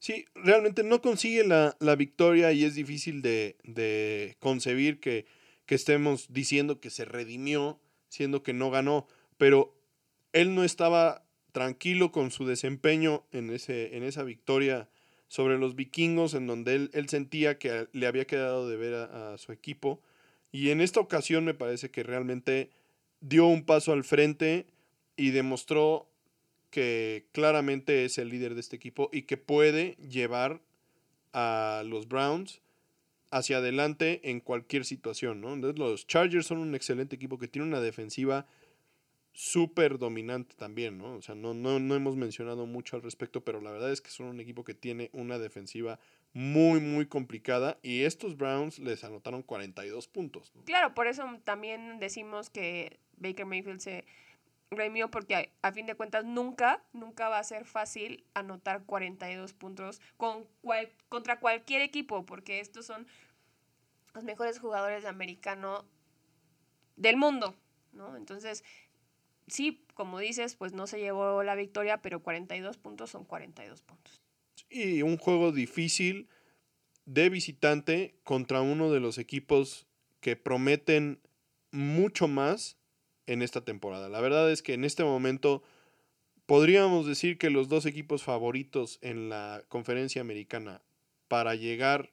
Sí, realmente no consigue la, victoria y es difícil de, concebir que, que, estemos diciendo que se redimió, siendo que no ganó, pero él no estaba tranquilo con su desempeño en, ese, en esa victoria sobre los vikingos, en donde él, sentía que le había quedado de ver a, su equipo. Y en esta ocasión me parece que realmente dio un paso al frente y demostró que claramente es el líder de este equipo y que puede llevar a los Browns hacia adelante en cualquier situación. ¿no? Entonces, los Chargers son un excelente equipo que tiene una defensiva súper dominante también, ¿no? O sea, no, no, no hemos mencionado mucho al respecto, pero la verdad es que son un equipo que tiene una defensiva muy, muy complicada y estos Browns les anotaron 42 puntos. Claro, por eso también decimos que Baker Mayfield se remió porque a, fin de cuentas nunca, nunca va a ser fácil anotar 42 puntos con contra cualquier equipo, porque estos son los mejores jugadores de americano del mundo, ¿no? Entonces, sí, como dices, pues no se llevó la victoria, pero 42 puntos son 42 puntos. Y un juego difícil de visitante contra uno de los equipos que prometen mucho más en esta temporada. La verdad es que en este momento podríamos decir que los dos equipos favoritos en la conferencia americana para llegar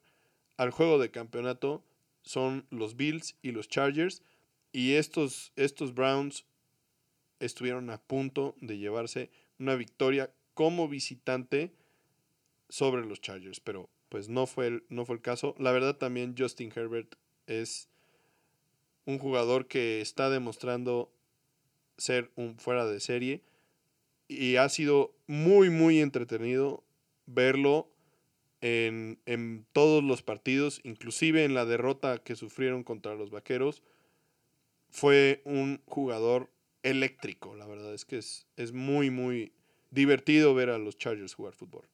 al juego de campeonato son los Bills y los Chargers. Y estos, estos Browns estuvieron a punto de llevarse una victoria como visitante sobre los Chargers, pero pues no fue el, no fue el caso. La verdad también Justin Herbert es un jugador que está demostrando ser un fuera de serie y ha sido muy muy entretenido verlo en, en todos los partidos, inclusive en la derrota que sufrieron contra los Vaqueros. Fue un jugador eléctrico. La verdad es que es, es muy, muy divertido ver a los Chargers jugar fútbol.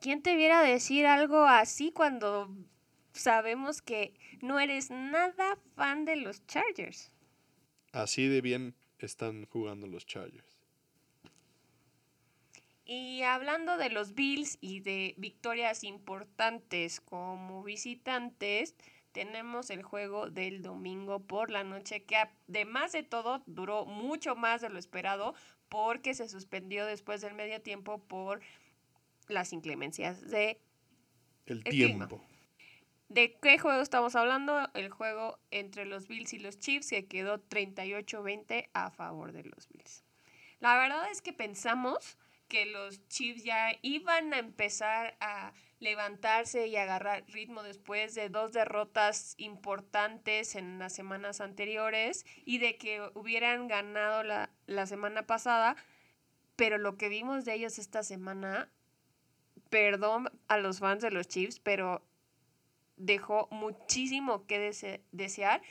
¿Quién te viera decir algo así cuando sabemos que no eres nada fan de los Chargers? Así de bien están jugando los Chargers. Y hablando de los Bills y de victorias importantes como visitantes, tenemos el juego del domingo por la noche, que además de todo duró mucho más de lo esperado porque se suspendió después del medio tiempo por las inclemencias de el, tiempo. ¿De qué juego estamos hablando? El juego entre los Bills y los Chiefs que quedó 38-20 a favor de los Bills. La verdad es que pensamos que los Chiefs ya iban a empezar a levantarse y agarrar ritmo después de dos derrotas importantes en las semanas anteriores y de que hubieran ganado la, la semana pasada, pero lo que vimos de ellos esta semana, perdón a los fans de los Chiefs, pero dejó muchísimo que desear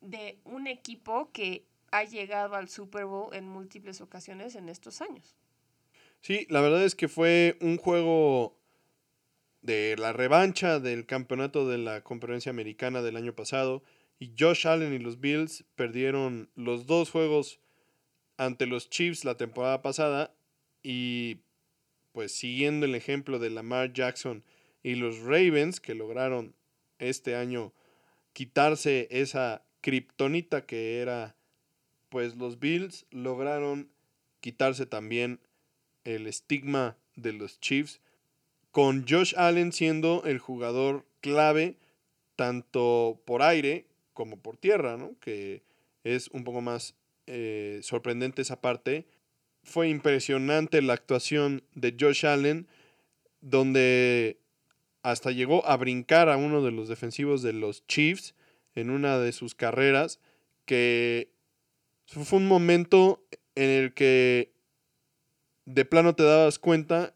de un equipo que ha llegado al Super Bowl en múltiples ocasiones en estos años. Sí, la verdad es que fue un juego de la revancha del campeonato de la conferencia americana del año pasado y Josh Allen y los Bills perdieron los dos juegos ante los Chiefs la temporada pasada y pues siguiendo el ejemplo de Lamar Jackson y los Ravens que lograron este año quitarse esa kriptonita que era pues los Bills lograron quitarse también el estigma de los Chiefs con Josh Allen siendo el jugador clave tanto por aire como por tierra, ¿no? que es un poco más eh, sorprendente esa parte. Fue impresionante la actuación de Josh Allen, donde hasta llegó a brincar a uno de los defensivos de los Chiefs en una de sus carreras, que fue un momento en el que de plano te dabas cuenta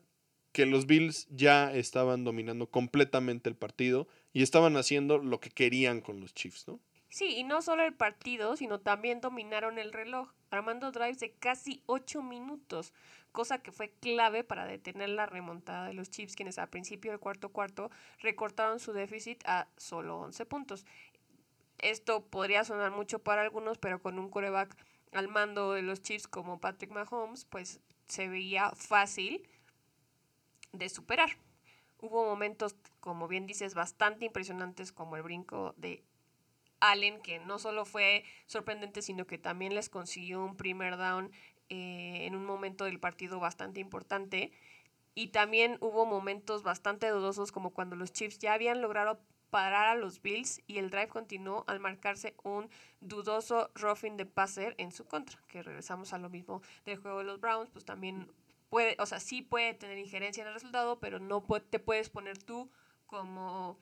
que los Bills ya estaban dominando completamente el partido y estaban haciendo lo que querían con los Chiefs, ¿no? Sí, y no solo el partido, sino también dominaron el reloj. armando drives de casi 8 minutos, cosa que fue clave para detener la remontada de los Chiefs, quienes al principio del cuarto cuarto recortaron su déficit a solo 11 puntos. Esto podría sonar mucho para algunos, pero con un coreback al mando de los Chiefs como Patrick Mahomes, pues se veía fácil de superar. Hubo momentos, como bien dices, bastante impresionantes como el brinco de Allen, que no solo fue sorprendente, sino que también les consiguió un primer down eh, en un momento del partido bastante importante. Y también hubo momentos bastante dudosos, como cuando los Chiefs ya habían logrado parar a los Bills y el drive continuó al marcarse un dudoso roughing de passer en su contra. Que regresamos a lo mismo del juego de los Browns, pues también puede, o sea, sí puede tener injerencia en el resultado, pero no te puedes poner tú como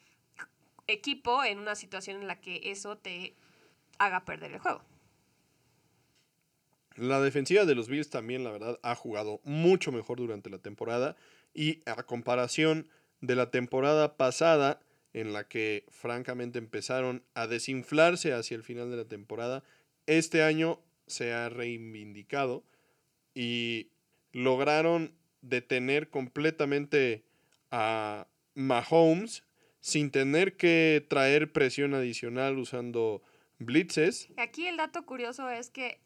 equipo en una situación en la que eso te haga perder el juego. La defensiva de los Bills también, la verdad, ha jugado mucho mejor durante la temporada y a comparación de la temporada pasada, en la que francamente empezaron a desinflarse hacia el final de la temporada, este año se ha reivindicado y lograron detener completamente a Mahomes sin tener que traer presión adicional usando blitzes. Aquí el dato curioso es que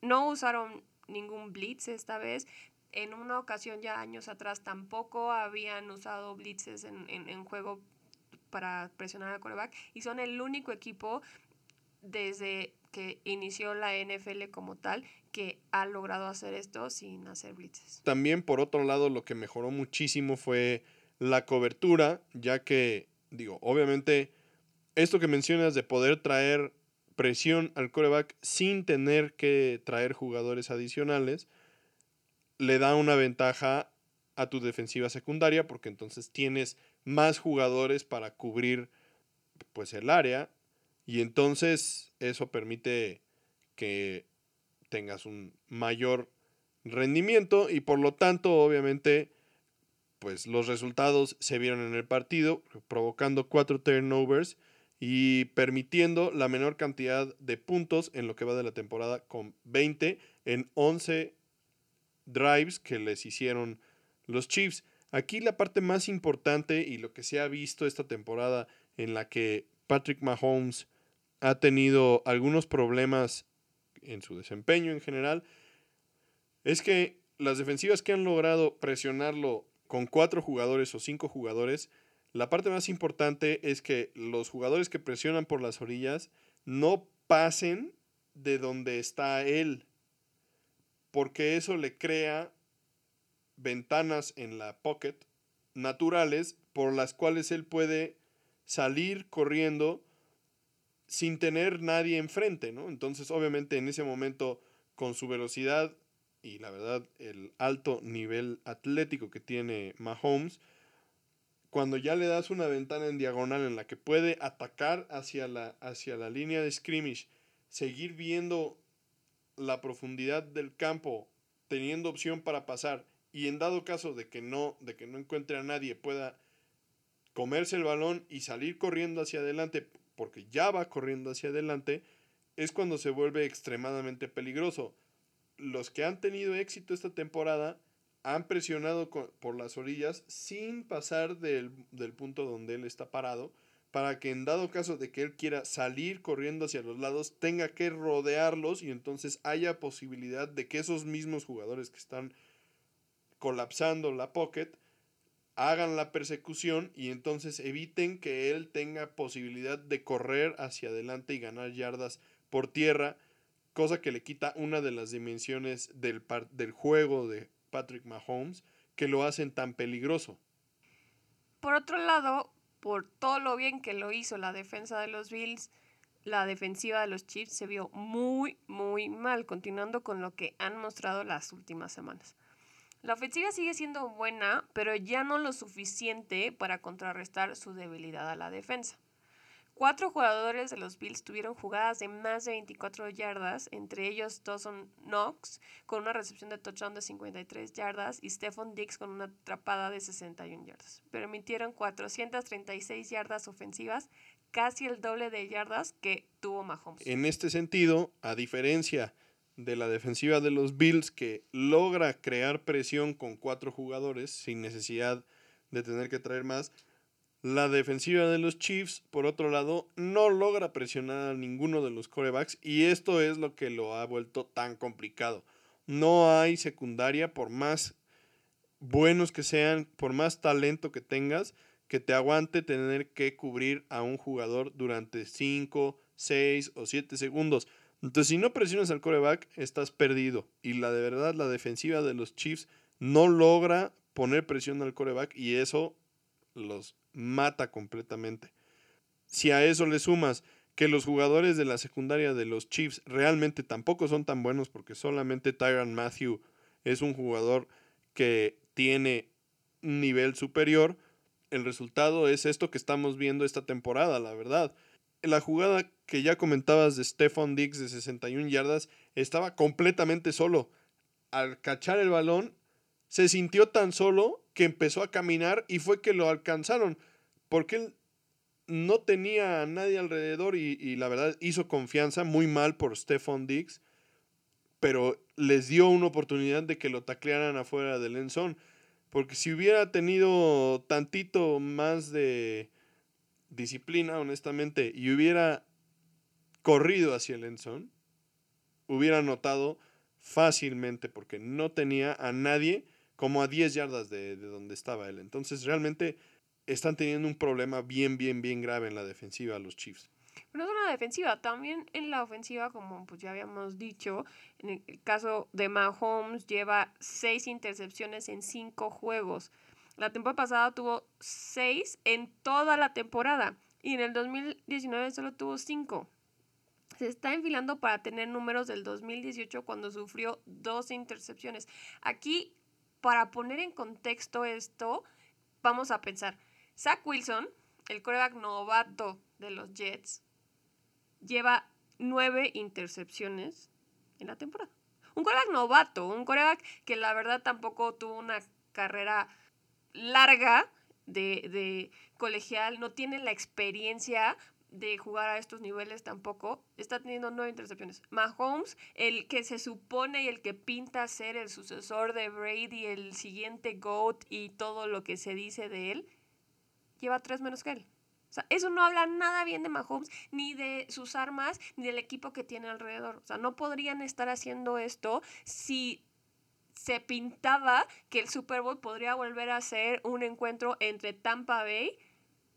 no usaron ningún blitz esta vez. En una ocasión ya años atrás tampoco habían usado blitzes en, en, juego para presionar al quarterback y son el único equipo desde que inició la NFL como tal que ha logrado hacer esto sin hacer blitzes. También por otro lado lo que mejoró muchísimo fue la cobertura, ya que, digo, obviamente, esto que mencionas de poder traer presión al coreback sin tener que traer jugadores adicionales, le da una ventaja a tu defensiva secundaria porque entonces tienes más jugadores para cubrir pues el área y entonces eso permite que tengas un mayor rendimiento y por lo tanto obviamente pues los resultados se vieron en el partido, provocando cuatro turnovers y permitiendo la menor cantidad de puntos en lo que va de la temporada con 20 en 11 drives que les hicieron los Chiefs. Aquí la parte más importante y lo que se ha visto esta temporada en la que Patrick Mahomes ha tenido algunos problemas en su desempeño en general es que las defensivas que han logrado presionarlo con cuatro jugadores o cinco jugadores, la parte más importante es que los jugadores que presionan por las orillas no pasen de donde está él, porque eso le crea ventanas en la pocket naturales por las cuales él puede salir corriendo sin tener nadie enfrente, ¿no? Entonces, obviamente, en ese momento, con su velocidad y la verdad el alto nivel atlético que tiene Mahomes, cuando ya le das una ventana en diagonal en la que puede atacar hacia la, hacia la línea de scrimmage, seguir viendo la profundidad del campo, teniendo opción para pasar y en dado caso de que no, de que no encuentre a nadie pueda comerse el balón y salir corriendo hacia adelante, porque ya va corriendo hacia adelante, es cuando se vuelve extremadamente peligroso. Los que han tenido éxito esta temporada han presionado por las orillas sin pasar del, punto donde él está parado para que en dado caso de que él quiera salir corriendo hacia los lados tenga que rodearlos y entonces haya posibilidad de que esos mismos jugadores que están colapsando la pocket hagan la persecución y entonces eviten que él tenga posibilidad de correr hacia adelante y ganar yardas por tierra cosa que le quita una de las dimensiones del, del juego de Patrick Mahomes que lo hacen tan peligroso. Por otro lado, por todo lo bien que lo hizo la defensa de los Bills, la defensiva de los Chiefs se vio muy, muy mal, continuando con lo que han mostrado las últimas semanas. La ofensiva sigue siendo buena, pero ya no lo suficiente para contrarrestar su debilidad a la defensa. Cuatro jugadores de los Bills tuvieron jugadas de más de 24 yardas, entre ellos Dawson Knox con una recepción de touchdown de 53 yardas y Stephon Dix con una atrapada de 61 yardas. Permitieron 436 yardas ofensivas, casi el doble de yardas que tuvo Mahomes. En este sentido, a diferencia la defensiva de los Bills que logra crear presión con cuatro jugadores sin necesidad de tener que traer más. La defensiva de los Chiefs, por otro lado, no logra presionar a ninguno de los corebacks y esto es lo que lo ha vuelto tan complicado. No hay secundaria, por más buenos que sean, por más talento que tengas, que te aguante tener que cubrir a un jugador durante 5, 6 o 7 segundos. Entonces, si no presionas al coreback, estás perdido. Y la de verdad, la defensiva de los Chiefs no logra poner presión al coreback y eso los mata completamente. Si a eso le sumas que los jugadores de la secundaria de los Chiefs realmente tampoco son tan buenos porque solamente Tyron Matthew es un jugador que tiene nivel superior, el resultado es esto que estamos viendo esta temporada, la verdad. La jugada que ya comentabas de Stephon Diggs de 61 yardas estaba completamente solo. Al cachar el balón, se sintió tan solo que empezó a caminar y fue que lo alcanzaron. Porque él no tenía a nadie alrededor y, la verdad hizo confianza muy mal por Stephon Diggs. Pero les dio una oportunidad de que lo taclearan afuera del enzón. Porque si hubiera tenido tantito más de disciplina, honestamente, y hubiera corrido hacia el enzón, hubiera notado fácilmente porque no tenía a nadie como a 10 yardas de, de, donde estaba él. Entonces realmente están teniendo un problema bien, bien, bien grave en la defensiva los Chiefs. No es una defensiva, también en la ofensiva, como pues ya habíamos dicho, en el caso de Mahomes lleva seis intercepciones en cinco juegos. La temporada pasada tuvo seis en toda la temporada y en el 2019 solo tuvo cinco. Se está enfilando para tener números del 2018 cuando sufrió dos intercepciones. Aquí, para poner en contexto esto, vamos a pensar. Zach Wilson, el coreback novato de los Jets, lleva nueve intercepciones en la temporada. Un coreback novato, un coreback que la verdad tampoco tuvo una carrera larga de, de colegial, no tiene la experiencia de jugar a estos niveles tampoco, está teniendo nueve intercepciones. Mahomes, el que se supone y el que pinta ser el sucesor de Brady, el siguiente GOAT y todo lo que se dice de él, lleva tres menos que él. O sea, eso no habla nada bien de Mahomes, ni de sus armas, ni del equipo que tiene alrededor. O sea, no podrían estar haciendo esto si se pintaba que el Super Bowl podría volver a ser un encuentro entre Tampa Bay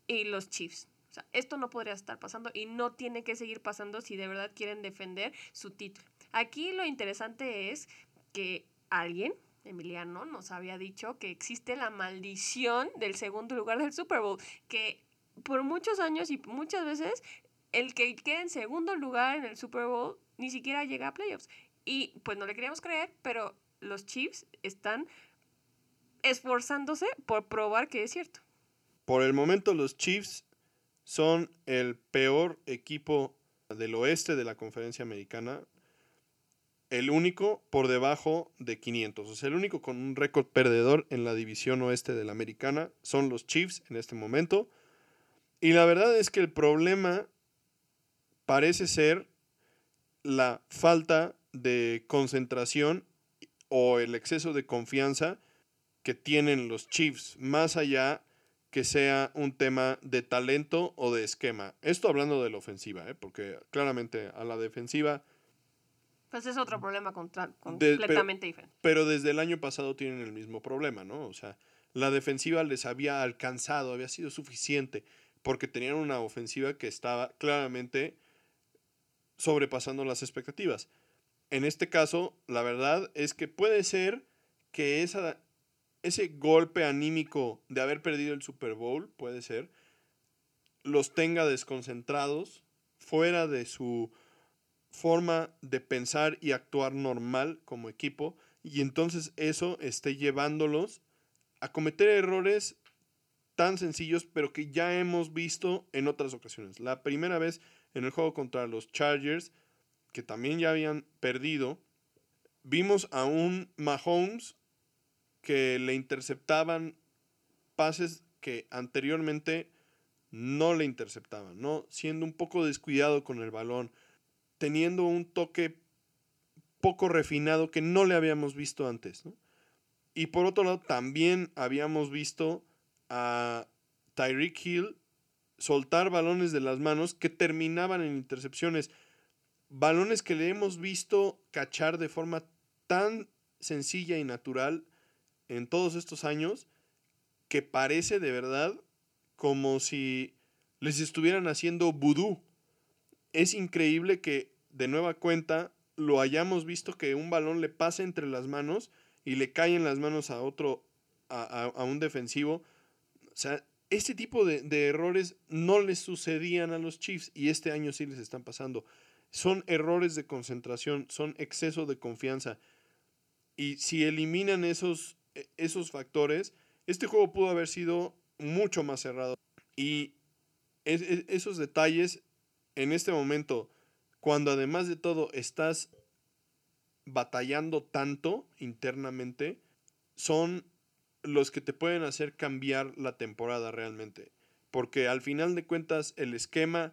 y los Chiefs. O sea, esto no podría estar pasando y no tiene que seguir pasando si de verdad quieren defender su título. Aquí lo interesante es que alguien, Emiliano, nos había dicho que existe la maldición del segundo lugar del Super Bowl, que por muchos años y muchas veces el que queda en segundo lugar en el Super Bowl ni siquiera llega a playoffs. Y pues no le queríamos creer, pero los Chiefs están esforzándose por probar que es cierto. Por el momento los Chiefs son el peor equipo del oeste de la conferencia americana. El único por debajo de 500. O sea, el único con un récord perdedor en la división oeste de la americana son los Chiefs en este momento. Y la verdad es que el problema parece ser la falta de concentración o el exceso de confianza que tienen los Chiefs, más allá que sea un tema de talento o de esquema. Esto hablando de la ofensiva, ¿eh? porque claramente a la defensiva... Pues es otro problema completamente diferente. Pero desde el año pasado tienen el mismo problema, ¿no? O sea, la defensiva les había alcanzado, había sido suficiente porque tenían una ofensiva que estaba claramente sobrepasando las expectativas. En este caso, la verdad es que puede ser que esa, ese golpe anímico de haber perdido el Super Bowl, puede ser, los tenga desconcentrados, fuera de su forma de pensar y actuar normal como equipo, y entonces eso esté llevándolos a cometer errores tan sencillos, pero que ya hemos visto en otras ocasiones. La primera vez en el juego contra los Chargers, que también ya habían perdido, vimos a un Mahomes que le interceptaban pases que anteriormente no le interceptaban, ¿no? Siendo un poco descuidado con el balón, teniendo un toque poco refinado que no le habíamos visto antes. Y por otro lado, también habíamos visto a Tyreek Hill soltar balones de las manos que terminaban en intercepciones. Balones que le hemos visto cachar de forma tan sencilla y natural en todos estos años que parece de verdad como si les estuvieran haciendo vudú. Es increíble que de nueva cuenta lo hayamos visto que un balón le pase entre las manos y le cae en las manos a otro, a, un defensivo. O sea, este tipo de, de, errores no les sucedían a los Chiefs y este año sí les están pasando. Son errores de concentración, son exceso de confianza. Y si eliminan esos, esos factores, este juego pudo haber sido mucho más cerrado. Y esos detalles en este momento, cuando además de todo estás batallando tanto internamente, son los que te pueden hacer cambiar la temporada realmente. Porque al final de cuentas el esquema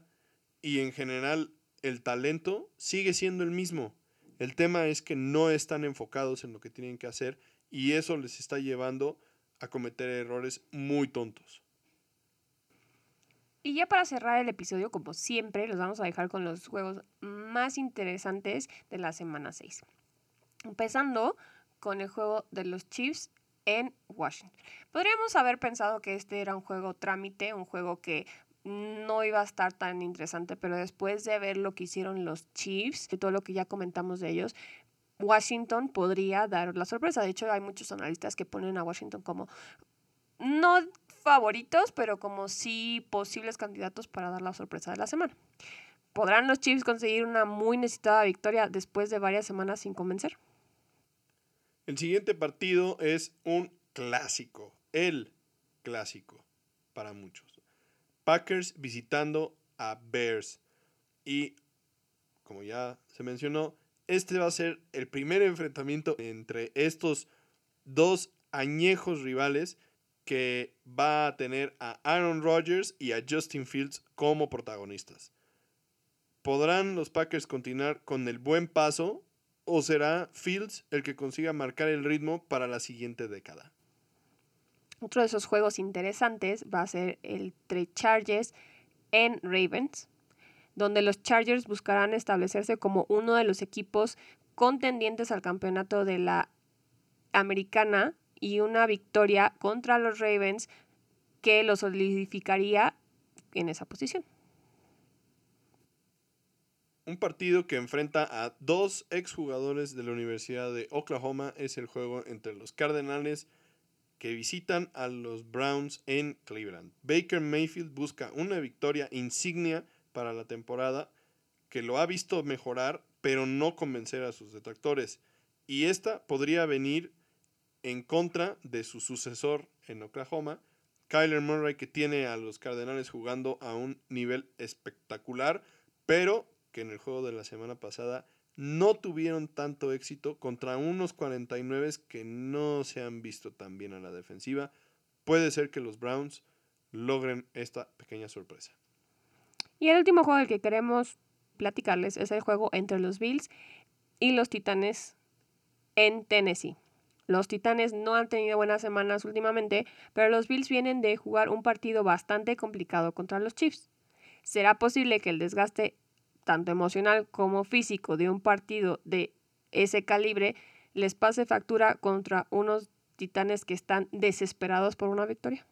y en general el talento sigue siendo el mismo. El tema es que no están enfocados en lo que tienen que hacer y eso les está llevando a cometer errores muy tontos. Y ya para cerrar el episodio, como siempre, los vamos a dejar con los juegos más interesantes de la semana 6. Empezando con el juego de los Chiefs en Washington. Podríamos haber pensado que este era un juego trámite, un juego que no iba a estar tan interesante, pero después de ver lo que hicieron los Chiefs y todo lo que ya comentamos de ellos, Washington podría dar la sorpresa. De hecho, hay muchos analistas que ponen a Washington como no favoritos, pero como sí posibles candidatos para dar la sorpresa de la semana. ¿Podrán los Chiefs conseguir una muy necesitada victoria después de varias semanas sin convencer? El siguiente partido es un clásico, el clásico para muchos. Packers visitando a Bears. Y como ya se mencionó, este va a ser el primer enfrentamiento entre estos dos añejos rivales que va a tener a Aaron Rodgers y a Justin Fields como protagonistas. ¿Podrán los Packers continuar con el buen paso o será Fields el que consiga marcar el ritmo para la siguiente década? Otro de esos juegos interesantes va a ser el entre Chargers en Ravens, donde los Chargers buscarán establecerse como uno de los equipos contendientes al campeonato de la americana y una victoria contra los Ravens que lo solidificaría en esa posición. Un partido que enfrenta a dos exjugadores de la Universidad de Oklahoma es el juego entre los Cardenales que visitan a los Browns en Cleveland. Baker Mayfield busca una victoria insignia para la temporada que lo ha visto mejorar, pero no convencer a sus detractores. Y esta podría venir en contra de su sucesor en Oklahoma, Kyler Murray, que tiene a los Cardenales jugando a un nivel espectacular, pero que en el juego de la semana pasada no tuvieron tanto éxito contra unos 49 que no se han visto tan bien a la defensiva. Puede ser que los Browns logren esta pequeña sorpresa. Y el último juego del que queremos platicarles es el juego entre los Bills y los Titanes en Tennessee. Los Titanes no han tenido buenas semanas últimamente, pero los Bills vienen de jugar un partido bastante complicado contra los Chiefs. ¿Será posible que el desgaste tanto emocional como físico de un partido de ese calibre les pase factura contra unos Titanes que están desesperados por una victoria?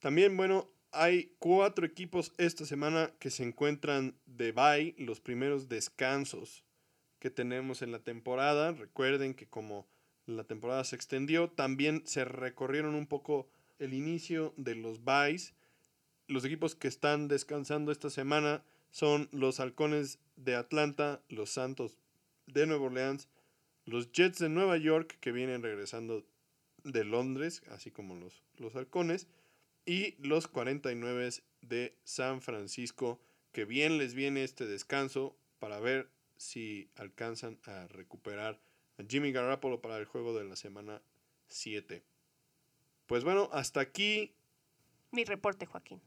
También, bueno, hay cuatro equipos esta semana que se encuentran de bye, los primeros descansos que tenemos en la temporada. Recuerden que como la temporada se extendió, también se recorrieron un poco el inicio de los buys. Los equipos que están descansando esta semana son los Halcones de Atlanta, los Santos de Nueva Orleans, los Jets de Nueva York que vienen regresando de Londres, así como los, los Halcones, y los 49 de San Francisco, que bien les viene este descanso para ver si alcanzan a recuperar a Jimmy Garoppolo para el juego de la semana 7. Pues bueno, hasta aquí. Mi reporte, Joaquín.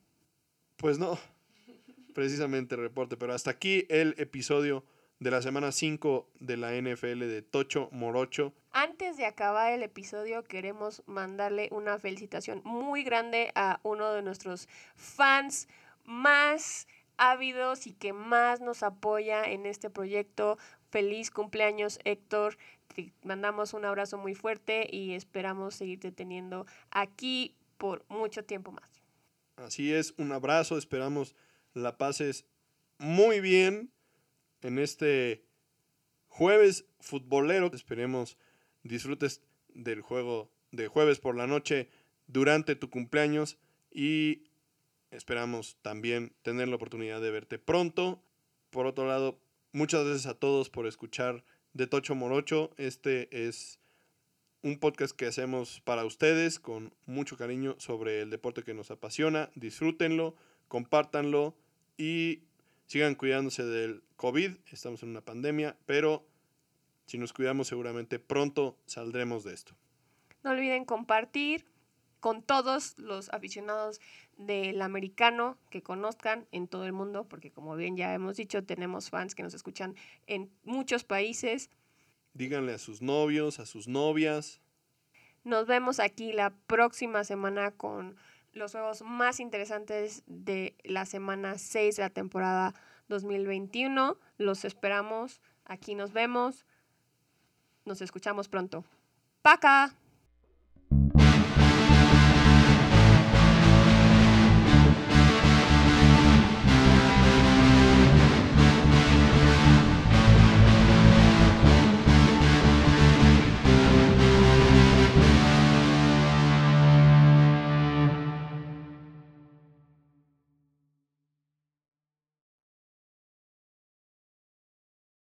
Pues no, precisamente reporte, pero hasta aquí el episodio de la semana 5 de la NFL de Tocho Morocho. Antes de acabar el episodio, queremos mandarle una felicitación muy grande a uno de nuestros fans más ávidos y que más nos apoya en este proyecto. Feliz cumpleaños, Héctor. Te mandamos un abrazo muy fuerte y esperamos seguirte teniendo aquí por mucho tiempo más. Así es, un abrazo, esperamos la pases muy bien en este jueves futbolero. Esperemos disfrutes del juego de jueves por la noche durante tu cumpleaños y esperamos también tener la oportunidad de verte pronto. Por otro lado, muchas gracias a todos por escuchar de Tocho Morocho. Este es un podcast que hacemos para ustedes con mucho cariño sobre el deporte que nos apasiona. Disfrútenlo, compártanlo y sigan cuidándose del COVID. Estamos en una pandemia, pero si nos cuidamos seguramente pronto saldremos de esto. No olviden compartir con todos los aficionados del americano que conozcan en todo el mundo, porque como bien ya hemos dicho, tenemos fans que nos escuchan en muchos países. Díganle a sus novios, a sus novias. Nos vemos aquí la próxima semana con los juegos más interesantes de la semana 6 de la temporada 2021. Los esperamos. Aquí nos vemos. Nos escuchamos pronto. ¡Paca!